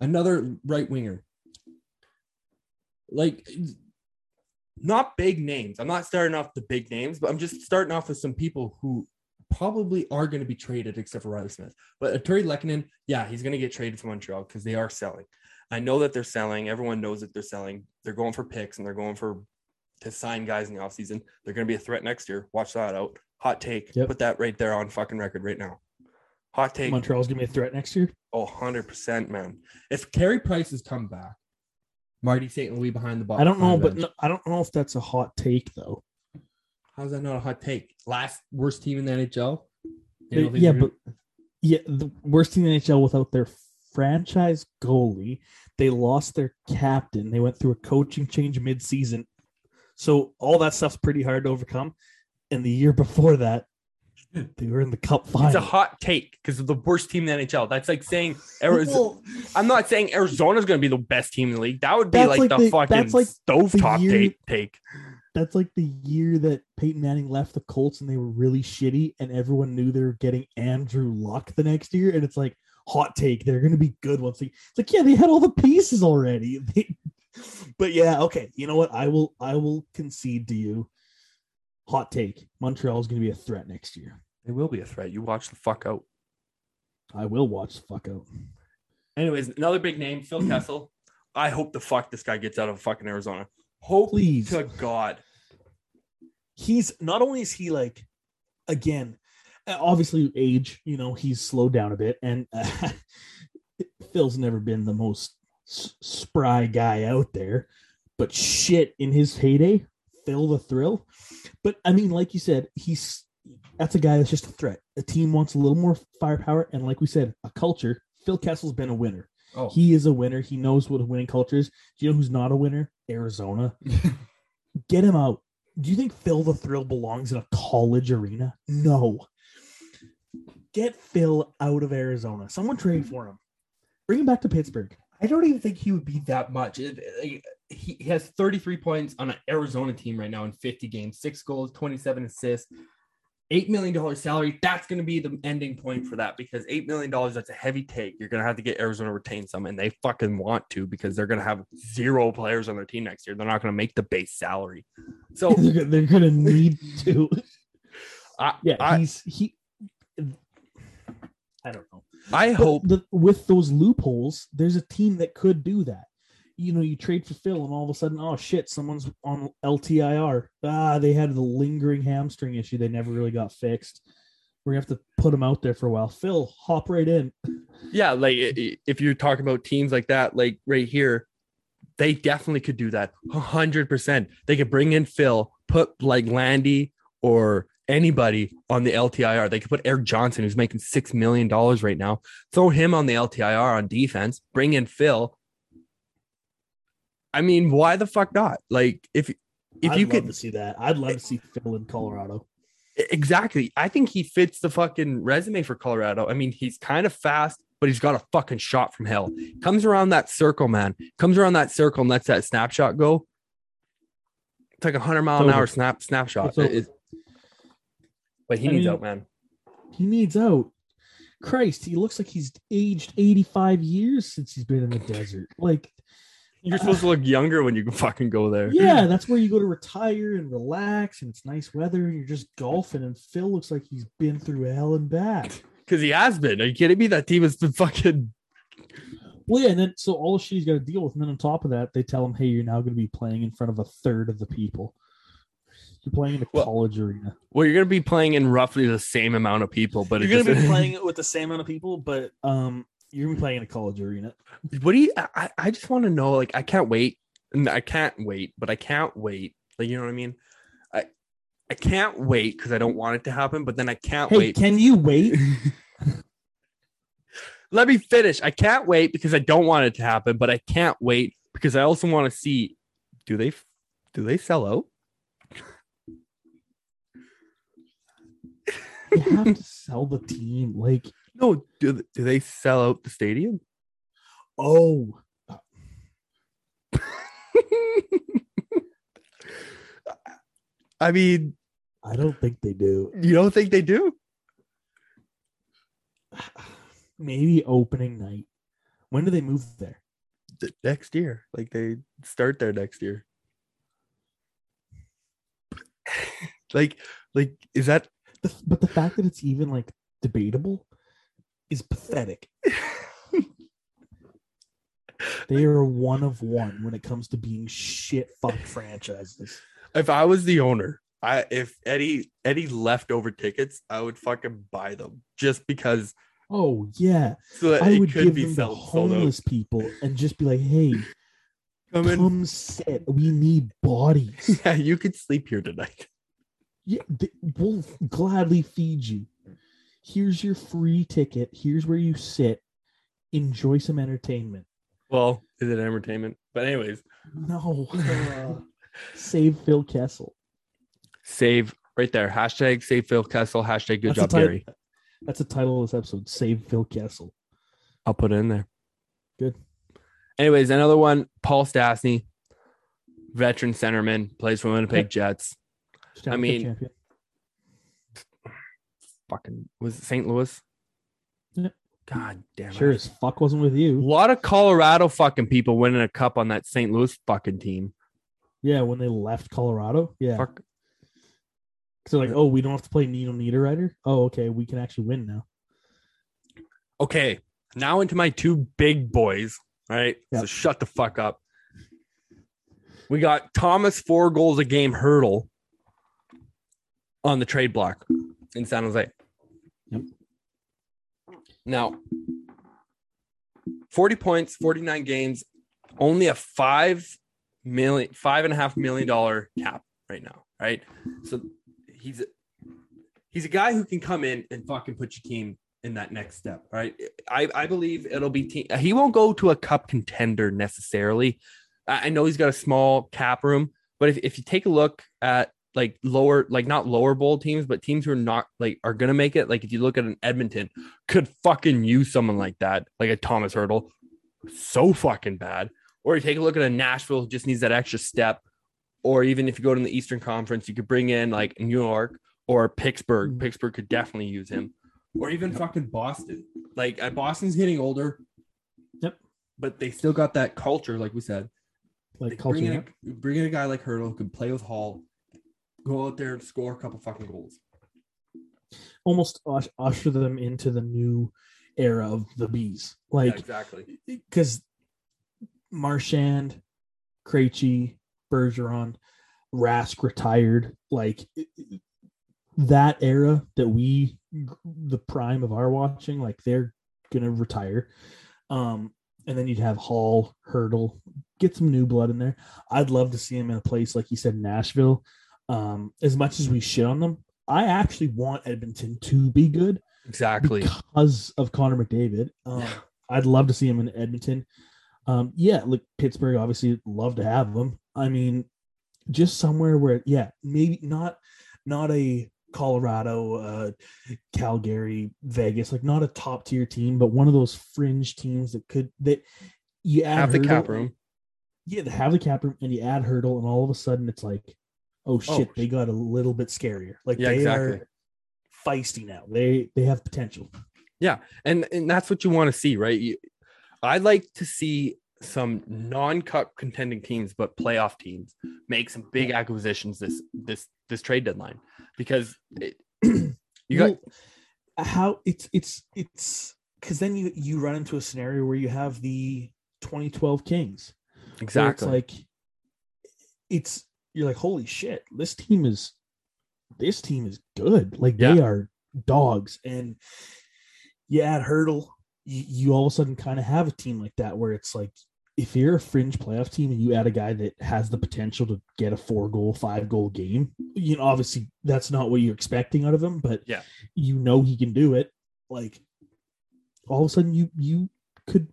Another right winger. Like, not big names. I'm not starting off the big names, but I'm just starting off with some people who probably are going to be traded, except for Reilly Smith. But Artturi Lehkonen, yeah, he's going to get traded from Montreal because they are selling. I know that they're selling. Everyone knows that they're selling. They're going for picks and they're going for to sign guys in the offseason. They're going to be a threat next year. Watch that out. Hot take. Yep. Put that right there on fucking record right now. Hot take. Montreal's gonna be a threat next year. Oh, 100%, man. If Carey Price has come back, Marty St. Louis behind the ball. I don't know, but no, I don't know if that's a hot take though. how's that not a hot take? Last worst team in the NHL. They- You don't think yeah, they're but yeah, the worst team in the NHL without their franchise goalie. They lost their captain. They went through a coaching change mid-season. So all that stuff's pretty hard to overcome. And the year [LAUGHS] before that, they were in the cup final. It's a hot take because of the worst team in the NHL. That's like saying [LAUGHS] Arizona. Well, I'm not saying Arizona's going to be the best team in the league. That would be like, like the, the- fucking that's like stovetop year- take. take. that's like the year that Peyton Manning left the Colts and they were really shitty, and everyone knew they were getting Andrew Luck the next year. And it's like hot take, they're going to be good once they. It's like yeah, they had all the pieces already. [LAUGHS] They, but yeah, okay. You know what? I will. I will concede to you. Hot take: Montreal is going to be a threat next year. It will be a threat. You watch the fuck out. I will watch the fuck out. Anyways, another big name, Phil [CLEARS THROAT] Kessel. I hope the fuck this guy gets out of fucking Arizona. Hope Please. to God. he's not only is he like again Obviously, age. You know, he's slowed down a bit, and uh, [LAUGHS] Phil's never been the most spry guy out there. But shit, in his heyday, Phil the Thrill. But I mean, like you said, he's that's a guy that's just a threat. a team wants a little more firepower, and like we said, a culture. Phil Kessel's been a winner. Oh, He is a winner. He knows what a winning culture is. Do you know who's not a winner? Arizona. [LAUGHS] Get him out. Do you think Phil the Thrill belongs in a college arena? No. Get Phil out of Arizona. Someone trade for him. Bring him back to Pittsburgh. I don't even think he would be that much. He, has 33 points on an Arizona team right now in 50 games, six goals, 27 assists, $8 million salary. That's going to be the ending point for that because $8 million, that's a heavy take. You're going to have to get Arizona to retain some, and they fucking want to because they're going to have zero players on their team next year. They're not going to make the base salary. So, [LAUGHS] they're, they're gonna need to. [LAUGHS] I, Yeah, I, he's he. I don't know. I But hope the, with those loopholes, there's a team that could do that. You know, you trade for Phil, and all of a sudden, oh shit, someone's on LTIR. Ah, they had the lingering hamstring issue. They never really got fixed. We're have to put them out there for a while. Phil, hop right in. Yeah, like if you're talking about teams like that, like right here, they definitely could do that. Hundred percent. They could bring in Phil, put like Landy or anybody on the LTIR. They could put Erik Johnson, who's making six million dollars right now, throw him on the LTIR on defense, bring in Phil. I mean, why the fuck not? Like if if I'd you love could to see that, I'd love to see Phil in Colorado. Exactly. I think he fits the fucking resume for Colorado. I mean, he's kind of fast, but he's got a fucking shot from hell. Comes around that circle, man. Comes around that circle and lets that snapshot go. It's like a hundred mile an hour snap snapshot. It's over. It- it- but he I needs mean- out, man. He needs out. Christ, he looks like he's aged 85 years since he's been in the desert. Like, You're supposed to look younger when you [LAUGHS] fucking go there. yeah, [LAUGHS] that's where you go to retire and relax, and it's nice weather, and you're just golfing. And Phil looks like he's been through hell and back. [LAUGHS] Because he has been. Are you kidding me? That team has been fucking Well, yeah, and then so all the shit he's got to deal with, and then on top of that, they tell him, "Hey, you're now going to be playing in front of a third of the people. You're playing in a Well, college arena. well, you're gonna be playing in roughly the same amount of people, but You're it going to just- be playing with the same amount of people, but um, you're going to be playing in a college arena. what do you I, I- I just want to know like i can't wait and i can't wait but i can't wait like you know what i mean i i can't wait because i don't want it to happen but then i can't Hey, wait can you wait? [LAUGHS] let me finish i can't wait because i don't want it to happen but i can't wait because i also want to see do they do they sell out [LAUGHS] you have to [LAUGHS] sell the team. Like, no do, do they sell out the stadium oh, i mean I don't think they do. you don't think they do [SIGHS] Maybe opening night. When do they move there? Th- next year like they start there next year [SIGHS] like like is that The, but the fact that it's even like debatable is pathetic. [LAUGHS] They are one of one when it comes to being shit fuck franchises. if I was the owner, I if Eddie Eddie leftover tickets, I would fucking buy them just because Oh yeah, so that I would could give be them to sold, sold homeless people and just be like, "Hey, Come in. come sit. We need bodies. [LAUGHS] Yeah, you could sleep here tonight. Yeah, th- we'll gladly feed you. Here's your free ticket. Here's where you sit. Enjoy some entertainment." Well, is it entertainment? But anyways, No. [LAUGHS] uh, save Phil Kessel. save right there. Hashtag save Phil Kessel. Hashtag good That's job, the tit- Gary. That's the title of this episode. Save Phil Kessel. I'll put it in there. Good. Anyways, another one. Paul Stastny, veteran centerman, plays for Winnipeg Jets. Stanley Cup mean, champion. Fucking was it St. Louis? Yep. God damn it. sure as fuck wasn't with you. A lot of Colorado fucking people winning a cup on that St. Louis fucking team. Yeah, when they left Colorado. Yeah. Fuck. So like, oh, we don't have to play Nino Niederreiter. Oh, okay, we can actually win now. Okay, now into my two big boys. All right, so shut the fuck up. We got Tomas four goals a game Hertl on the trade block in San Jose. Now, 40 points, 49 games, only a five million, five and a half million dollar cap right now, right? So he's he's a guy who can come in and fucking put your team in that next step, right? I, I believe it'll be team. He won't go to a cup contender necessarily. I I know he's got a small cap room, but if, if you take a look at like lower, like not lower bowl teams, but teams who are not like are gonna make it. Like if you look at an Edmonton, could fucking use someone like that, like a Tomas Hertl, so fucking bad. Or you take a look at a Nashville, who just needs that extra step. Or even if you go to the Eastern Conference, you could bring in like New York or Pittsburgh. Mhm. Pittsburgh could definitely use him. Or even fucking Boston. Like uh, Boston's getting older. Yep. But they still got that culture, like we said. Like bring, in a, bring in a guy like Hertl who can play with Hall, go out there and score a couple fucking goals. almost ush- usher them into the new era of the bees. Yeah, Like exactly. because Marchand, Krejci, Bergeron, Rask retired. Like that era that we, the prime of our watching, like they're gonna retire. Um, and then you'd have Hall, Hertl, get some new blood in there. I'd love to see him in a place like you said, Nashville. Um, as much as we shit on them, I actually want Edmonton to be good Exactly. because of Connor McDavid. Um. I'd love to see him in Edmonton. Um, yeah, like Pittsburgh obviously love to have him. I mean, just somewhere where, yeah, maybe not, not a Colorado, uh, Calgary, Vegas, like not a top tier team, but one of those fringe teams that could that you add Have the cap room. Yeah, they have the cap room, and you add Hertl, and all of a sudden it's like, Oh, oh shit, Oh, they got a little bit scarier. Like Yeah, they exactly. are feisty now. They they have potential. Yeah, and and that's what you want to see, right? You, I'd like to see some non-cup contending teams, but playoff teams make some big acquisitions this this this trade deadline because it, [CLEARS THROAT] you got Well, how it's it's it's because then you you run into a scenario where you have the 2012 Kings. exactly It's like it's you're like holy shit, this team is this team is good. Like they are dogs, and you add Hertl, you, you all of a sudden kind of have a team like that where it's like if you're a fringe playoff team and you add a guy that has the potential to get a four goal, five goal game, you know, obviously that's not what you're expecting out of him, but Yeah. you know he can do it. Like all of a sudden you you could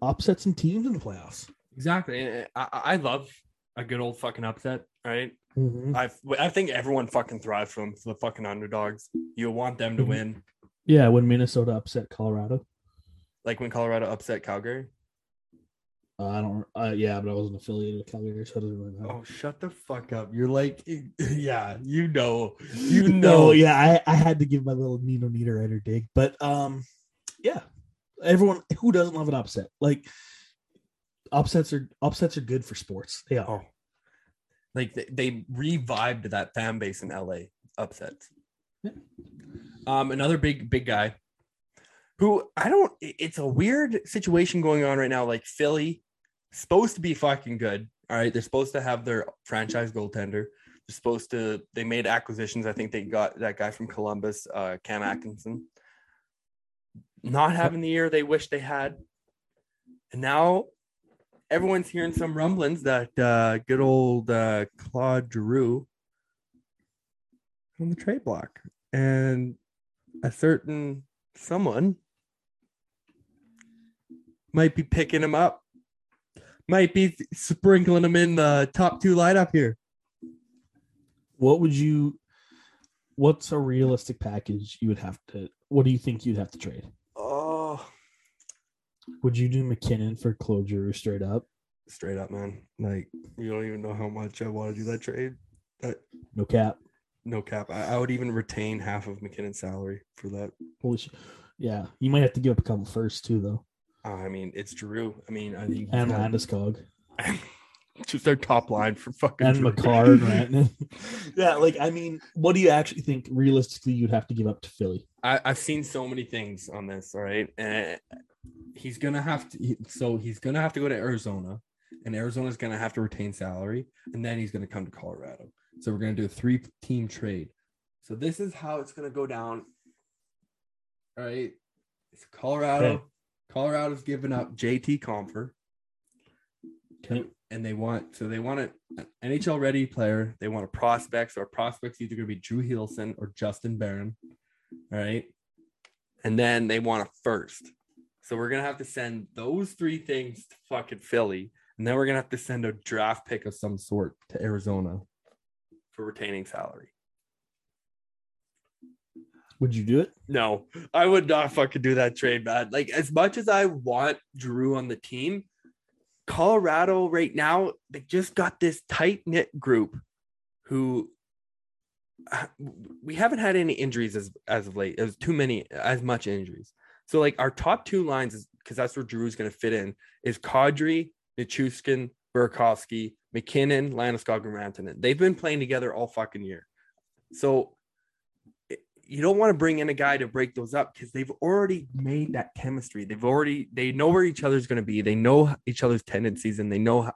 upset some teams in the playoffs. exactly. And I I love a good old fucking upset, right? Mhm. I I think everyone fucking thrives from the fucking underdogs. You want them to Mhm. win, Yeah, when Minnesota upset Colorado. like when Colorado upset Calgary. Uh, I don't. Uh, yeah, but I wasn't affiliated with Calgary, so it doesn't really matter. Oh, shut the fuck up! You're like, [LAUGHS] yeah, you know, you [LAUGHS] no, know, yeah, I, I had to give my little Nino Niederreiter dig, but um, yeah, everyone who doesn't love an upset, like upsets are upsets are good for sports. They are. Oh, like they, they revived that fan base in LA upsets. Yeah. Um, another big big guy who I don't. It's a weird situation going on right now. Like Philly, supposed to be fucking good. All right, they're supposed to have their franchise goaltender. They're supposed to. They made acquisitions. I think they got that guy from Columbus, uh, Cam Atkinson. Not having the year they wish they had, and now everyone's hearing some rumblings that uh, good old uh, Claude Giroux on the trade block, and a certain someone might be picking him up, might be sprinkling him in the top two lineup here. What would you? What's a realistic package you would have to? What do you think you'd have to trade? Would you do MacKinnon for Giroux straight up? straight up, man! Like you don't even know how much I want to do that trade. No cap. No cap. I, I would even retain half of MacKinnon's salary for that. Holy shit. Yeah, you might have to give up a couple first too, though. Uh, I mean, it's Drew. I mean, I think And Landeskog [LAUGHS] just their top line for fucking and Makar and Rantanen. yeah, like I mean, what do you actually think realistically you'd have to give up to Philly? I, I've seen so many things on this. All right, and he's gonna have to. so he's gonna have to go to Arizona, and Arizona's gonna have to retain salary, and then he's gonna come to Colorado. So we're gonna do a three-team trade. So this is how it's gonna go down. All right, It's Colorado. Okay. Colorado's giving up JT Compher. Okay. And they want so they want an NHL ready player. They want a prospect. So our prospect's either going to be Drew Helleson or Justin Barron. All right. And then they want a first. So we're gonna have to send those three things to fucking Philly. And then we're gonna have to send a draft pick of some sort to Arizona for retaining salary. Would you do it? No, I would not fucking do that trade, man. Like as much as I want Drew on the team, Colorado right now they just got this tight knit group who uh, we haven't had any injuries as as of late. There's too many as much injuries. So like our top two lines is because that's where Drew's going to fit in is Kadri, Nichushkin, Burakovsky, MacKinnon, Landeskog, and Rantanen. They've been playing together all fucking year. So you don't want to bring in a guy to break those up because they've already made that chemistry. They've already they know where each other's going to be. They know each other's tendencies and they know how,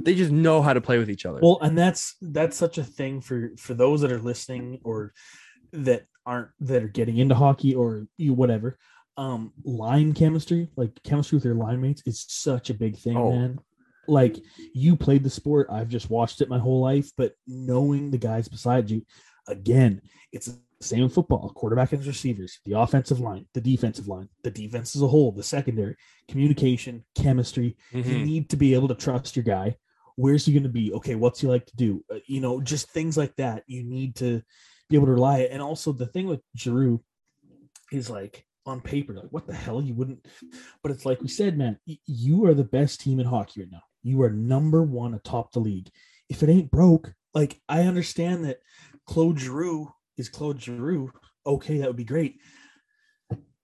they just know how to play with each other. Well, and that's that's such a thing for for those that are listening or that aren't that are getting into hockey or you whatever. Um, line chemistry, like chemistry with your line mates, is such a big thing, Oh. man. Like you played the sport, I've just watched it my whole life, but knowing the guys beside you, again, it's the same in football. Quarterback and receivers, the offensive line, the defensive line, the defense as a whole, the secondary, communication, chemistry, you Mhm. need to be able to trust your guy. Where's he going to be? Okay, what's he like to do? Uh, you know, just things like that. You need to be able to rely. And also, the thing with Giroux is like on paper, like what the hell? You wouldn't. But it's like we said, man. You are the best team in hockey right now. You are number one atop the league. If it ain't broke, like I understand that Claude Giroux is Claude Giroux. Okay, that would be great.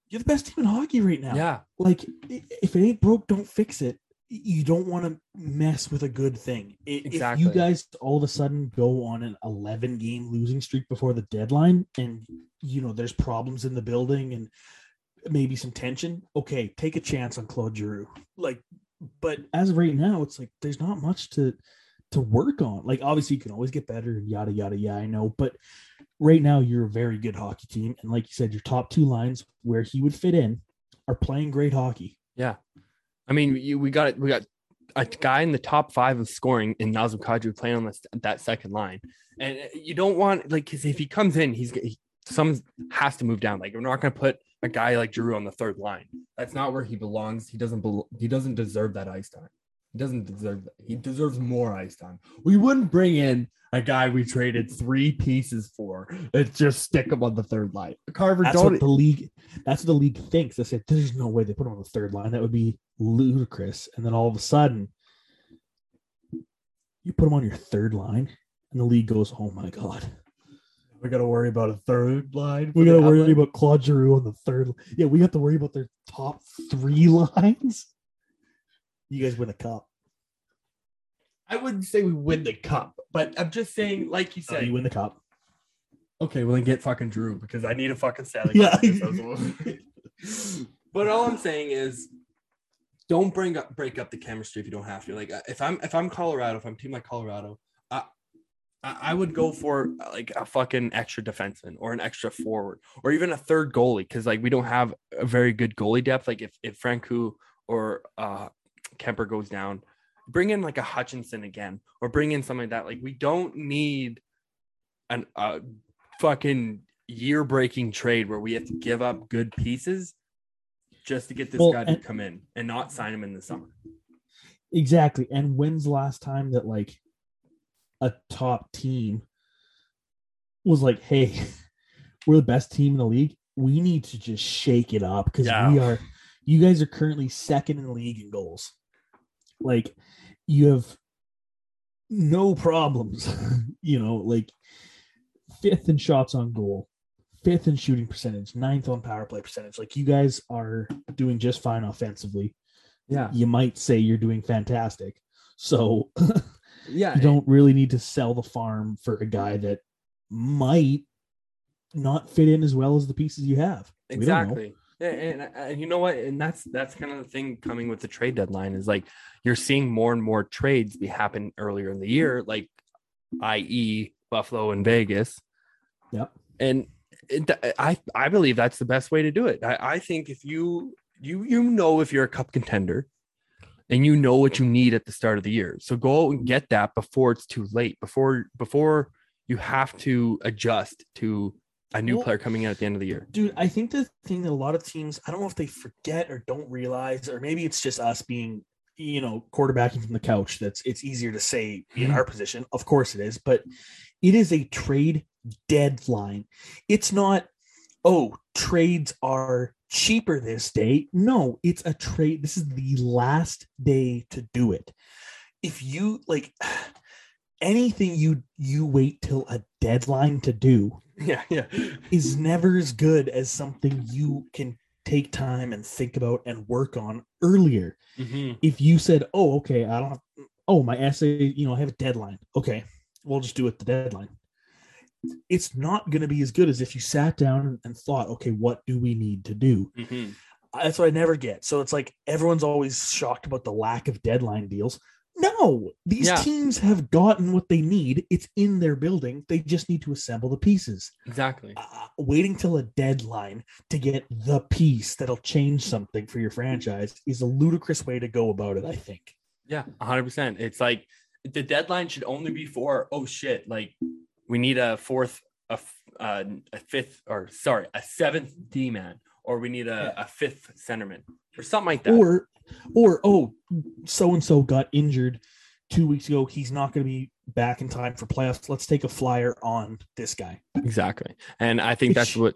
You're the best team in hockey right now yeah. like if it ain't broke don't fix it you don't want to mess with a good thing if Exactly. you guys all of a sudden go on an 11 game losing streak before the deadline and you know there's problems in the building and maybe some tension okay take a chance on claude giroux. Like but as of right now it's like there's not much to to work on. Like obviously you can always get better and yada yada yada i know but right now you're a very good hockey team. And like you said your top two lines where he would fit in are playing great hockey. Yeah, I mean, you, we got we got a guy in the top five of scoring in Nazem Kadri playing on this, that second line, and you don't want like because if he comes in, he's he, some has to move down. Like we're not going to put a guy like Drew on the third line. That's not where he belongs. He doesn't bel he doesn't deserve that ice time. He doesn't deserve that. He deserves more ice time. We wouldn't bring in a guy we traded three pieces for and just stick him on the third line. Carver, That's don't what the league. That's what the league thinks. They said there's no way they put him on the third line. That would be ludicrous. And then all of a sudden, you put him on your third line, and the league goes, "Oh my god, We got to worry about a third line. we for got to worry about Claude Giroux on the third. Yeah, we have to worry about their top three [LAUGHS] lines. You guys win the cup. I wouldn't say we win the cup, but I'm just saying, like you oh, So said, you win the cup. Okay, well then get fucking Drew because I need a fucking Stanley Yeah. Cup. this [LAUGHS] as well. [LAUGHS] but all I'm saying is, don't bring up break up the chemistry if you don't have to. Like uh, if I'm if I'm Colorado, if I'm team like Colorado, I would go for uh, like a fucking extra defenseman or an extra forward or even a third goalie because like we don't have a very good goalie depth. Like if if Francouz or uh Kuemper goes down, bring in like a Hutchinson again or bring in something like that. Like we don't need an uh fucking year breaking trade where we have to give up good pieces just to get this Well, guy to come in and not sign him in the summer. Exactly. And when's the last time that like a top team was like, hey, [LAUGHS] we're the best team in the league. We need to just shake it up because Yeah. we are you guys are currently second in the league in goals. Like you have no problems, [LAUGHS] you know, like fifth in shots on goal, fifth in shooting percentage, ninth on power play percentage. Like you guys are doing just fine offensively yeah, you might say you're doing fantastic. So [LAUGHS] yeah, you don't really need to sell the farm for a guy that might not fit in as well as the pieces you have. We don't know. Exactly. Yeah, and, uh, and you know what? And that's that's kind of the thing coming with the trade deadline is like you're seeing more and more trades be happen earlier in the year, like i.e. Buffalo and Vegas. Yep. And it- I I believe that's the best way to do it. I, I think if you you you know if you're a cup contender and you know what you need at the start of the year. So go out and get that before it's too late, before before you have to adjust to a new Well- player coming in at the end of the year. Dude, I think the thing that a lot of teams, I don't know if they forget or don't realize, or maybe it's just us being, you know, quarterbacking from the couch. That's it's easier to say in Mhm. our position. Of course it is, but it is a trade deadline. It's not, oh, trades are cheaper this day. No, it's a trade. This is the last day to do it. If you like [SIGHS] anything you you wait till a deadline to do [LAUGHS] Yeah, yeah. is never as good as something you can take time and think about and work on earlier. Mhm. If you said, "Oh, okay, I don't have, oh, my essay, you know, I have a deadline. Okay, we'll just do it the deadline." It's not going to be as good as if you sat down and thought, "Okay, what do we need to do?" Mhm. That's what I never get. So it's like everyone's always shocked about the lack of deadline deals. No, these Yeah. teams have gotten what they need. It's in their building. They just need to assemble the pieces Exactly. uh, waiting till a deadline to get the piece that'll change something for your franchise is a ludicrous way to go about it. I think. Yeah, 100%. It's like the deadline should only be for, oh shit, like we need a fourth, a, uh, a fifth, or sorry, a seventh D man, or we need a, a fifth centerman, or something like that. Or, or oh, so and so got injured two weeks ago. He's not going to be back in time for playoffs. Let's take a flyer on this guy. exactly. And I think that's what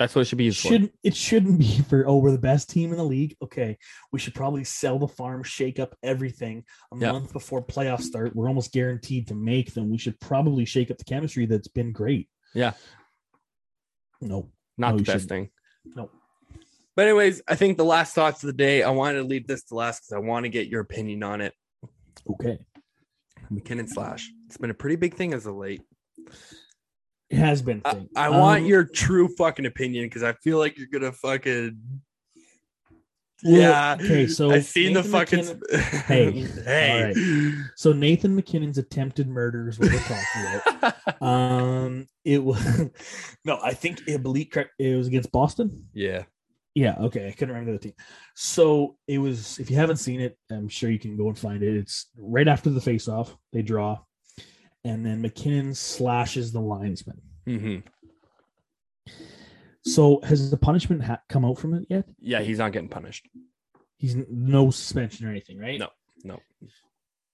that's what it should be It used shouldn't. It shouldn't be [LAUGHS] for. Oh, we're the best team in the league. Okay, we should probably sell the farm, shake up everything a Yeah. month before playoffs start. We're almost guaranteed to make them. We should probably shake up the chemistry that's been great. Yeah. No. Not No, the best shouldn't. thing. No. But anyways, I think the last thoughts of the day, I wanted to leave this to last because I want to get your opinion on it. Okay. MacKinnon slash. It's been a pretty big thing as of late. It has been. I. I want Um, your true fucking opinion because I feel like you're gonna fucking yeah. Okay. So I seen the Nathan fucking MacKinnon- [LAUGHS] hey Hey, so Nathan MacKinnon's attempted murder is what we're talking about. [LAUGHS] Um, it was [LAUGHS] no. I think I believe correct- it was against Boston. yeah, Yeah, okay. I couldn't remember the team. So it was if you haven't seen it, I'm sure you can go and find it. It's right after the face off, they draw, and then MacKinnon slashes the linesman. hmm So has the punishment ha- come out from it yet? yeah. He's not getting punished. He's n- no suspension or anything, right? No, no.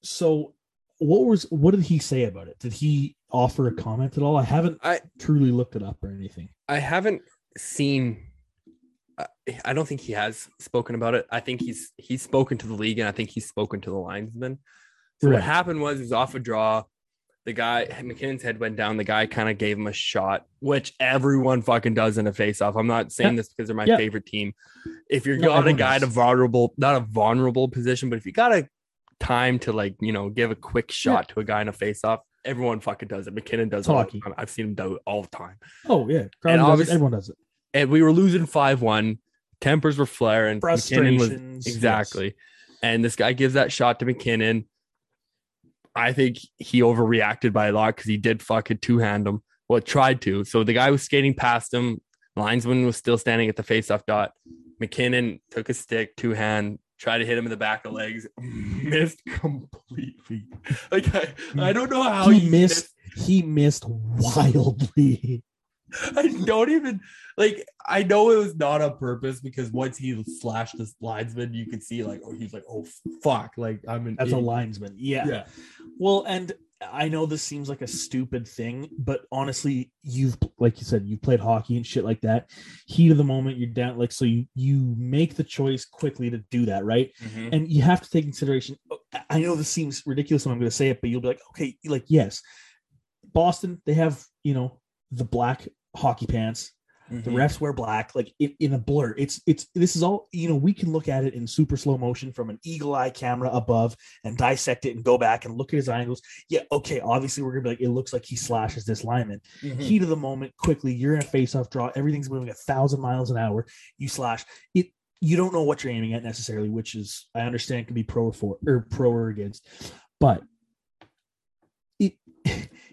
So what was what did he say about it? Did he offer a comment at all? I haven't I truly looked it up or anything. I haven't seen. I- I don't think he has spoken about it. I think he's he's spoken to the league, and I think he's spoken to the linesman. So Right. what happened was, he was off a draw. The guy MacKinnon's head went down. The guy kind of gave him a shot, which everyone fucking does in a face-off. I'm not saying Yeah. this because they're my Yeah. favorite team. If you're No, got a guy a vulnerable, not a vulnerable position, but if you got a time to like, you know, give a quick shot to a guy in a face-off, everyone fucking does it. MacKinnon does It's it all hockey. I've seen him do it all the time. Oh yeah, Crowley does it, everyone does it. And we were losing five one. Tempers were flaring. MacKinnon was Frustrations. Exactly. And this guy gives that shot to MacKinnon. I think he overreacted by a lot because he did fucking two hand him. Well, tried to. So the guy was skating past him. Linesman was still standing at the faceoff dot. MacKinnon took a stick, two hand, tried to hit him in the back of legs, [LAUGHS] missed completely. [LAUGHS] Like I, I don't know how he missed. He missed wildly. [LAUGHS] I don't even like. I know it was not on purpose because once he slashed this linesman, you could see like, oh, he's like, oh fuck, like I'm an That's a linesman. Yeah. Yeah, Well, and I know this seems like a stupid thing, but honestly, you've like you said, you've played hockey and shit like that. Heat of the moment, you're down. Like so, you you make the choice quickly to do that, right? Mhm. And you have to take consideration. I know this seems ridiculous when I'm going to say it, but you'll be like, okay, like yes, Boston, they have you know the black hockey pants. The Mhm. refs wear black, like it, in a blur. It's it's this is all you know. We can look at it in super slow motion from an eagle eye camera above and dissect it and go back and look at his angles. Yeah, okay. Obviously, we're gonna be like, it looks like he slashes this lineman. Mhm. Heat of the moment, quickly. You're in a face-off draw. Everything's moving a thousand miles an hour. You slash it. You don't know what you're aiming at necessarily, which is I understand can be pro or for or pro or against, but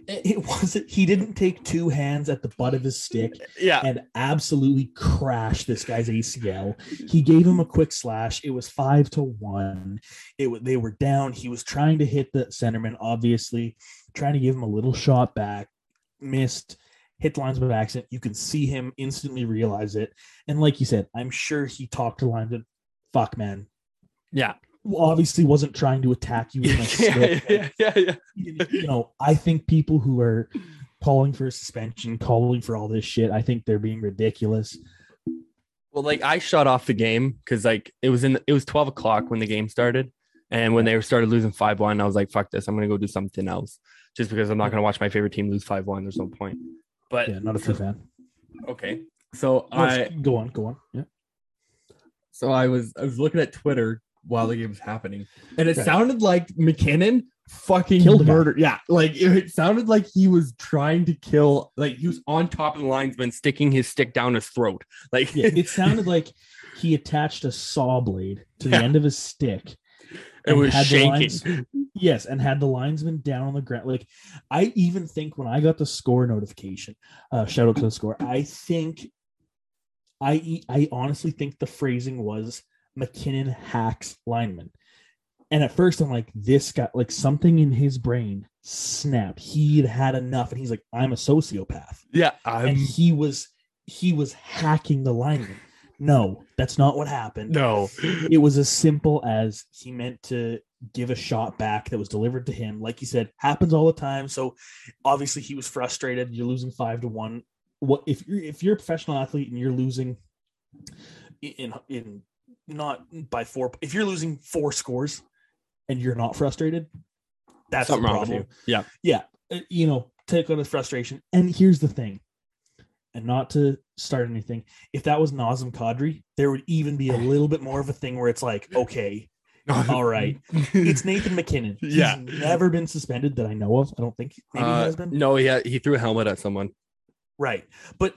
it wasn't. He didn't take two hands at the butt of his stick Yeah. and absolutely crash this guy's ACL. He gave him a quick slash. It was five to one. It they were down. He was trying to hit the centerman, obviously, trying to give him a little shot back. Missed. Hit the linesman by accident. You can see him instantly realize it. And like you said, I'm sure he talked to linesman. Fuck, man. Yeah. Well, obviously wasn't trying to attack you with my [LAUGHS] yeah, yeah, yeah, yeah. You know, I think people who are calling for a suspension, calling for all this shit, I think they're being ridiculous. Well, like I shut off the game because like it was in it was 12 o'clock when the game started. And when they started losing 5-1, I was like, fuck this. I'm gonna go do something else. Just because I'm not gonna watch my favorite team lose 5-1. There's no point. But Yeah, not a true fan. okay. So No, I go on, go on. Yeah. So I was I was looking at Twitter while the game was happening, and it Right. sounded like MacKinnon fucking Killed murdered. Yeah, like it, sounded like he was trying to kill. Like he was on top of the linesman, sticking his stick down his throat. Like Yeah, it [LAUGHS] sounded like he attached a saw blade to the Yeah. end of his stick. it was shaking. lines- yes, and had the linesman down on the ground. Like I even think when I got the score notification, uh, shout out to the score. I think, I I honestly think the phrasing was MacKinnon hacks lineman. And at first, I'm like, this guy, like something in his brain snapped. He'd had enough, and he's like, I'm a sociopath, Yeah, and I'm he was he was hacking the lineman. No, that's not what happened no. it was as simple as he meant to give a shot back that was delivered to him. Like you said, happens all the time. So obviously he was frustrated. You're losing five to one. What if you're if you're a professional athlete and you're losing in in not by four if you're losing four scores and you're not frustrated, that's Something the wrong with problem you. Yeah. uh, you know, take out his frustration. And here's the thing, and not to start anything, if that was Nazem Kadri, there would even be a little bit more of a thing where it's like, okay, all right, it's Nathan MacKinnon. [LAUGHS] He's Yeah. never been suspended that I know of. I don't think maybe he Uh, has been. no, he had, he threw a helmet at someone. Right, but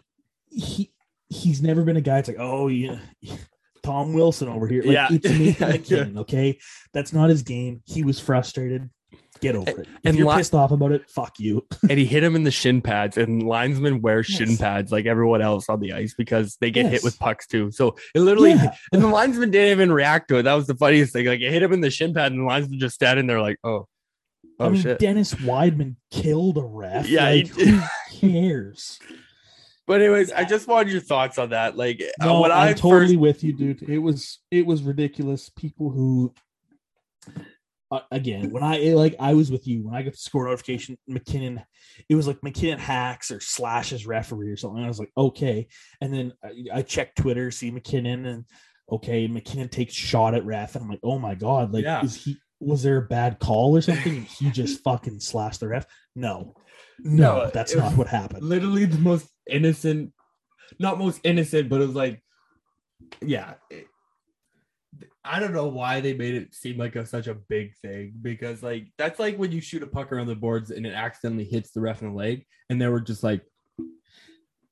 he he's never been a guy. It's like, oh yeah. Tom Wilson over here. Like, Yeah. it's Nathan [LAUGHS] MacKinnon. Okay, that's not his game. He was frustrated. Get over it. If and you're li- pissed off about it, fuck you. [LAUGHS] and he hit him in the shin pads and linesmen wear shin Yes. pads like everyone else on the ice because they get hit with pucks too so it literally Yeah. [LAUGHS] and the linesman didn't even react to it that was the funniest thing like it hit him in the shin pad and the linesman just standing there like oh oh I mean, shit Dennis Wideman killed a ref. Yeah, like, he who cares? But anyways i just wanted your thoughts on that like uh, No, when i I'm totally first with you, dude. It was it was ridiculous. People who, uh, again, when I like, I was with you when I got the score notification. MacKinnon, it was like MacKinnon hacks or slashes referee or something. I was like, okay, and then I, I checked Twitter, see MacKinnon, and okay, MacKinnon takes shot at ref, and I'm like, oh my god, like, Yeah. is he? Was there a bad call or something? and he just fucking slashed the ref. No, no, No, that's not what happened. literally the most innocent, not most innocent, but it was like, yeah. it- I don't know why they made it seem like a, such a big thing because like that's like when you shoot a puck around the boards and it accidentally hits the ref in the leg, and they were just like,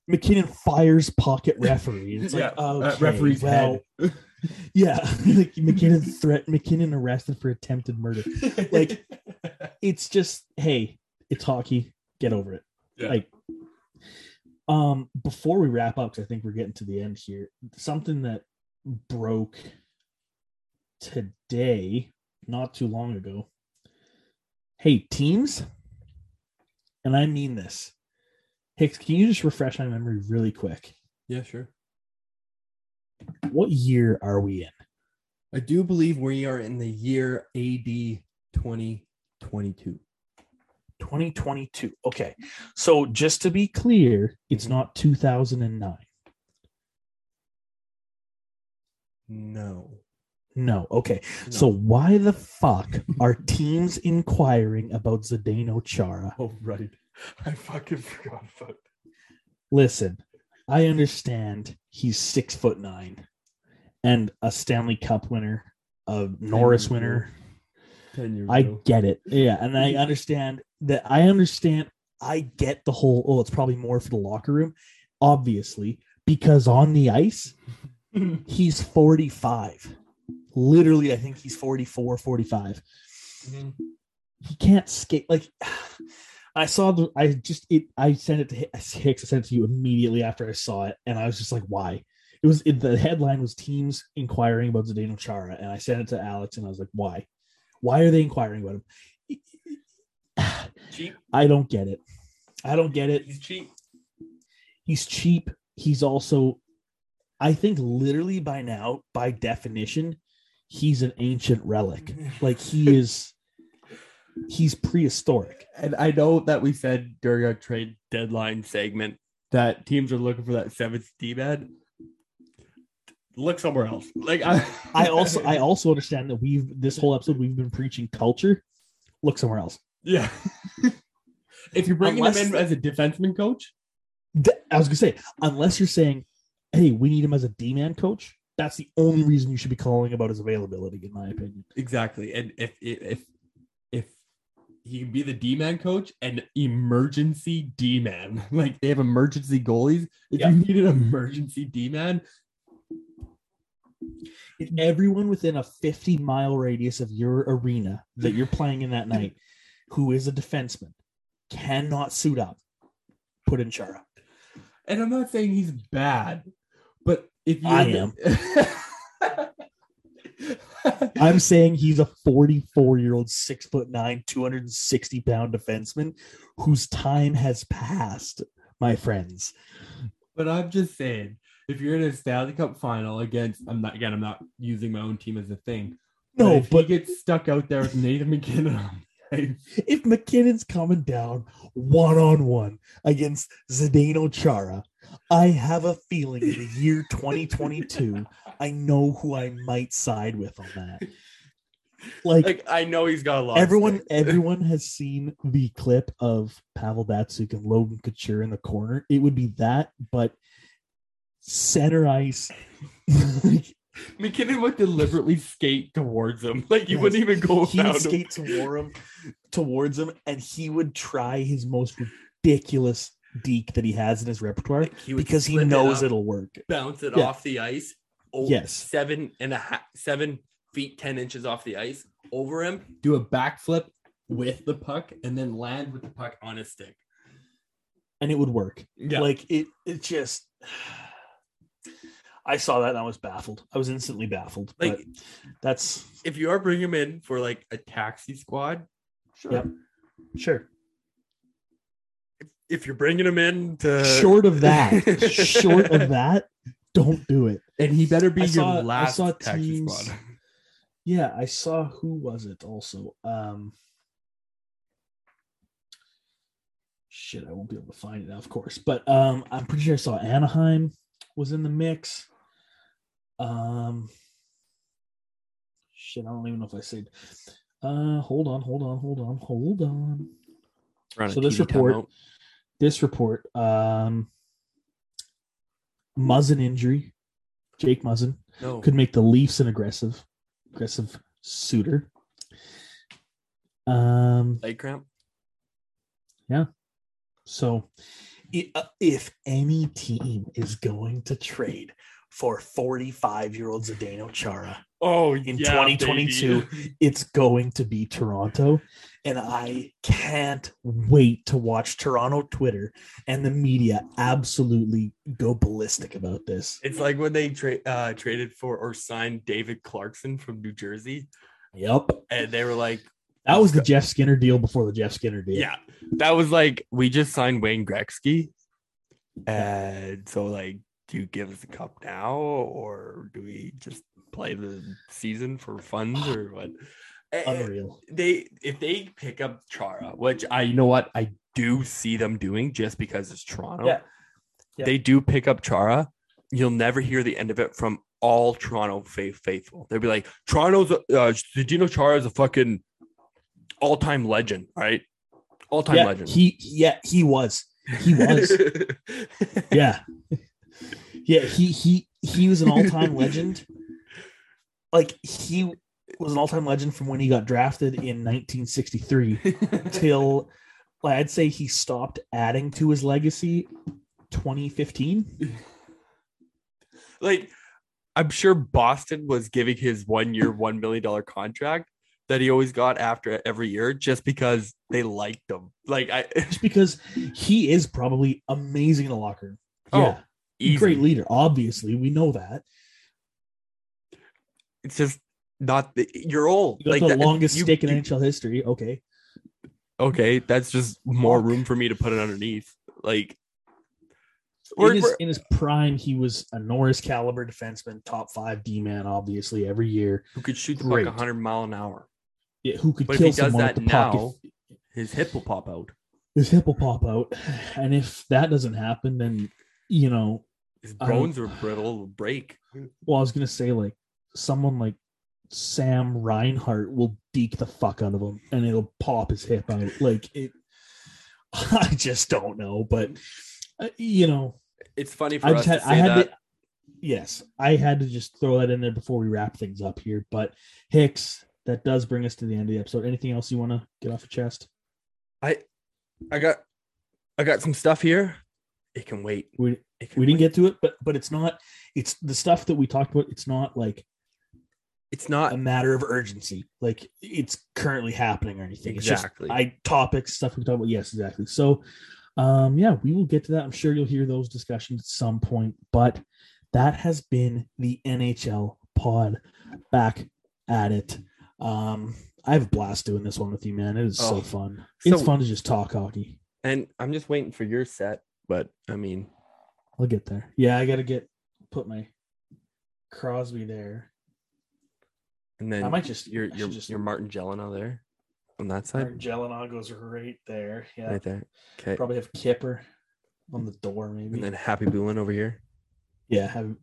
MacKinnon fires pocket [LAUGHS] referee. It's yeah, like, uh, referee's well, head. [LAUGHS] yeah, [LAUGHS] like MacKinnon threat MacKinnon arrested for attempted murder. Like, It's just, hey, it's hockey. Get over it. Yeah. Like, um, before we wrap up, because I think we're getting to the end here, something that broke today, not too long ago. Hey, teams, and I mean this. Hicks, can you just refresh my memory really quick? yeah, sure. What year are we in? I do believe we are in the year AD 2022. 2022. Okay. So just to be clear, it's not 2009. No. No. Okay. So why the fuck are teams inquiring about Zdeno Chara? oh right, I fucking forgot about. Listen, I understand he's six foot nine and a Stanley Cup winner, a Norris winner. I ago. get it. Yeah, and I understand that. I understand. I get the whole. Oh, it's probably more for the locker room, obviously, because on the ice, [LAUGHS] he's 45. Literally, I think he's 44, 45. Mhm. He can't skate. Like, [SIGHS] I saw the. I just it. I sent it to Hi- Hicks. I sent it to you immediately after I saw it, and I was just like, "Why?" It was it, the headline was teams inquiring about Zdeno Chara, and I sent it to Alex, and I was like, "Why? Why are they inquiring about him?" Cheap. I don't get it. I don't get it. He's cheap. He's cheap. He's also, I think, literally by now, by definition, he's an ancient relic. [LAUGHS] Like he is, he's prehistoric. And I know that we said during our trade Deadline segment. that teams are looking for that seventh D man. Look somewhere else. Like I, [LAUGHS] I also, I also understand that we've this whole episode we've been preaching culture. Look somewhere else. yeah. If you're bringing Unless- him in as a defenseman coach, Th- I was gonna say, unless you're saying, "Hey, we need him as a D-man coach," that's the only reason you should be calling about his availability, in my opinion. exactly. And if if if he can be the D man coach and emergency D man, [LAUGHS] like they have emergency goalies. If Yeah. you need an emergency D man, If everyone within a 50 mile radius of your arena that you're playing in that night, who is a defenseman, cannot suit up, put in Chara. and I'm not saying he's bad, but if you I am. [LAUGHS] I'm saying he's a 44 year old, six foot nine, 260 pound defenseman whose time has passed, my friends. But I'm just saying, if you're in a Stanley Cup final against, I'm not again, I'm not using my own team as a thing. But No, if but he gets stuck out there with Nathan MacKinnon, on the ice, if MacKinnon's coming down one on one against Zdeno Chara, I have a feeling in the year 2022, I know who I might side with on that. Like, Like I know he's got a lot. everyone, everyone has seen the clip of Pavel Datsyuk and Logan Couture in the corner. It would be that, but center ice. [LAUGHS] like, MacKinnon would deliberately skate towards him. [LAUGHS] Like he Yes. wouldn't even go he would skate toward him, towards him, and he would try his most ridiculous deke that he has in his repertoire he because he it knows up, it'll work. bounce it Yeah. off the ice. Oh, Yes. seven and a half, seven feet ten inches off the ice over him. do a backflip with the puck and then land with the puck on his stick. and it would work. Yeah, Like it, it just. I saw that and I was baffled. I was instantly baffled. like but that's if you are bringing him in for like a taxi squad, sure. Yep. sure. If you're bringing him in to short of that, [LAUGHS] short of that, don't do it. And he better be I your saw- I last saw taxi teams- squad. Yeah, I saw who was it also. Um shit, I won't be able to find it now, of course. But um I'm pretty sure I saw Anaheim was in the mix. Um shit, I don't even know if I said uh hold on, hold on, hold on, hold on. So this TV report- timeout. This report, um Muzzin injury. Jake Muzzin no, could make the Leafs an aggressive, aggressive suitor. Um, leg cramp. Yeah. So uh, if any team is going to trade for 45 year old Zdeno Chara, Oh, in 2022, [LAUGHS] it's going to be Toronto. And I can't wait to watch Toronto Twitter and the media absolutely go ballistic about this. It's like when they tra- uh, traded for or signed David Clarkson from New Jersey, Yep. and they were like, That was the Jeff Skinner deal before the Jeff Skinner deal. "Yeah, that was like we just signed Wayne Gretzky, and so like, do you give us a cup now, or do we just play the season for funds, or what?" Eh, Unreal. They if they pick up Chara, which I you know what I do see them doing just because it's Toronto. Yeah. Yeah. They do pick up Chara. You'll never hear the end of it from all Toronto faith faithful. They'll be like, Toronto's uh Zdeno Chara is a fucking all-time legend, right? All-time yeah, legend. He yeah, he was. He was. [LAUGHS] yeah. Yeah, he he he was an all-time legend. [LAUGHS] Like he was an all-time legend from when he got drafted in 1963 till like, I'd say he stopped adding to his legacy 2015. like I'm sure Boston was giving his one year, one million dollar contract that he always got after every year just because they liked him. Like I Just because he is probably amazing in the locker room. Oh, yeah, easy. great leader. Obviously, we know that. It's just not the, you're old. You Like the that- longest you- stick in you- NHL history. Okay, Okay, that's just more room for me to put it underneath. Like We're- in his, we're- in his prime, he was a Norris caliber defenseman, top five D man, obviously every year. who could shoot the Great. puck 100 mile an hour. Yeah, who could But if kill he does someone that with the puck now, if his hip will pop out. his hip will pop out. And if that doesn't happen, then you know, His I bones are brittle, will break. well, I was gonna say like someone like Sam Reinhart will deke the fuck out of him and it'll pop his hip out. Like it, [LAUGHS] I just don't know, but uh, you know, It's funny for I us just had, to I say had that. to, yes, I had to just throw that in there before we wrap things up here. But Hicks, that does bring us to the end of the episode. Anything else you want to get off your chest? I i got I got some stuff here. It can wait. We can we didn't wait. get to it, but but it's not. It's the stuff that we talked about. It's not like It's not a matter of urgency. Like it's currently happening or anything. It's just Exactly. I topics stuff we talk about. Yes, exactly. So, um, yeah, we will get to that. I'm sure you'll hear those discussions at some point. But that has been the NHL pod. Back at it. Um, I have a blast doing this one with you, man. It is so Oh, fun. it's so- fun to just talk hockey. and I'm just waiting for your set, but I mean I'll get there. Yeah, I got to get put my Crosby there. and then I might just your your just your Martin Gelinas there on that side. Martin Gelinas goes right there. Yeah, Right there. Okay. probably have Kipper on the door, maybe. And then Happy Boolin over here. yeah, have.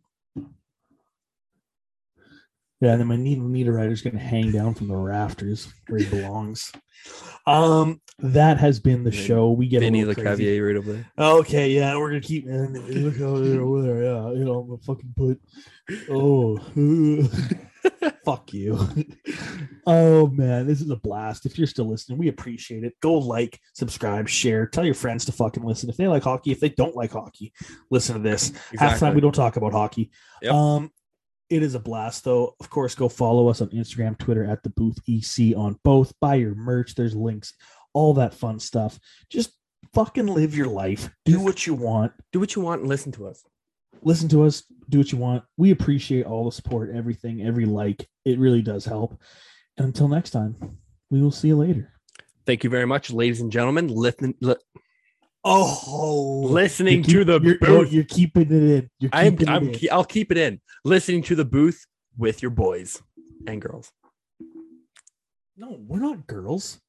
Yeah, and then my needle meter is gonna hang down from the rafters where he belongs. Um, that has been the show. We get Vinny a little crazy. Lecavalier right over there. Okay, yeah, we're gonna keep man. Look over there. Yeah, you know, I'm gonna fucking put. Oh, [LAUGHS] fuck you. oh man, this is a blast. If you're still listening, we appreciate it. Go like, subscribe, share, tell your friends to fucking listen. If they like hockey, if they don't like hockey, listen to this. Half time we don't talk about hockey. Yep. Um, it is a blast though. Of course, go follow us on Instagram, Twitter at the booth EC on both. Buy your merch. There's links, all that fun stuff. Just fucking live your life. Do what you want. Do what you want and listen to us. Listen to us. Do what you want. We appreciate all the support, everything, every like. It really does help. And until next time, we will see you later. Thank you very much, ladies and gentlemen. Listen, li- Oh, listening to the you're, booth. you're keeping it in. You're I'm, keeping I'm, it in. I'll keep it in. Listening to the booth with your boys and girls. No, we're not girls.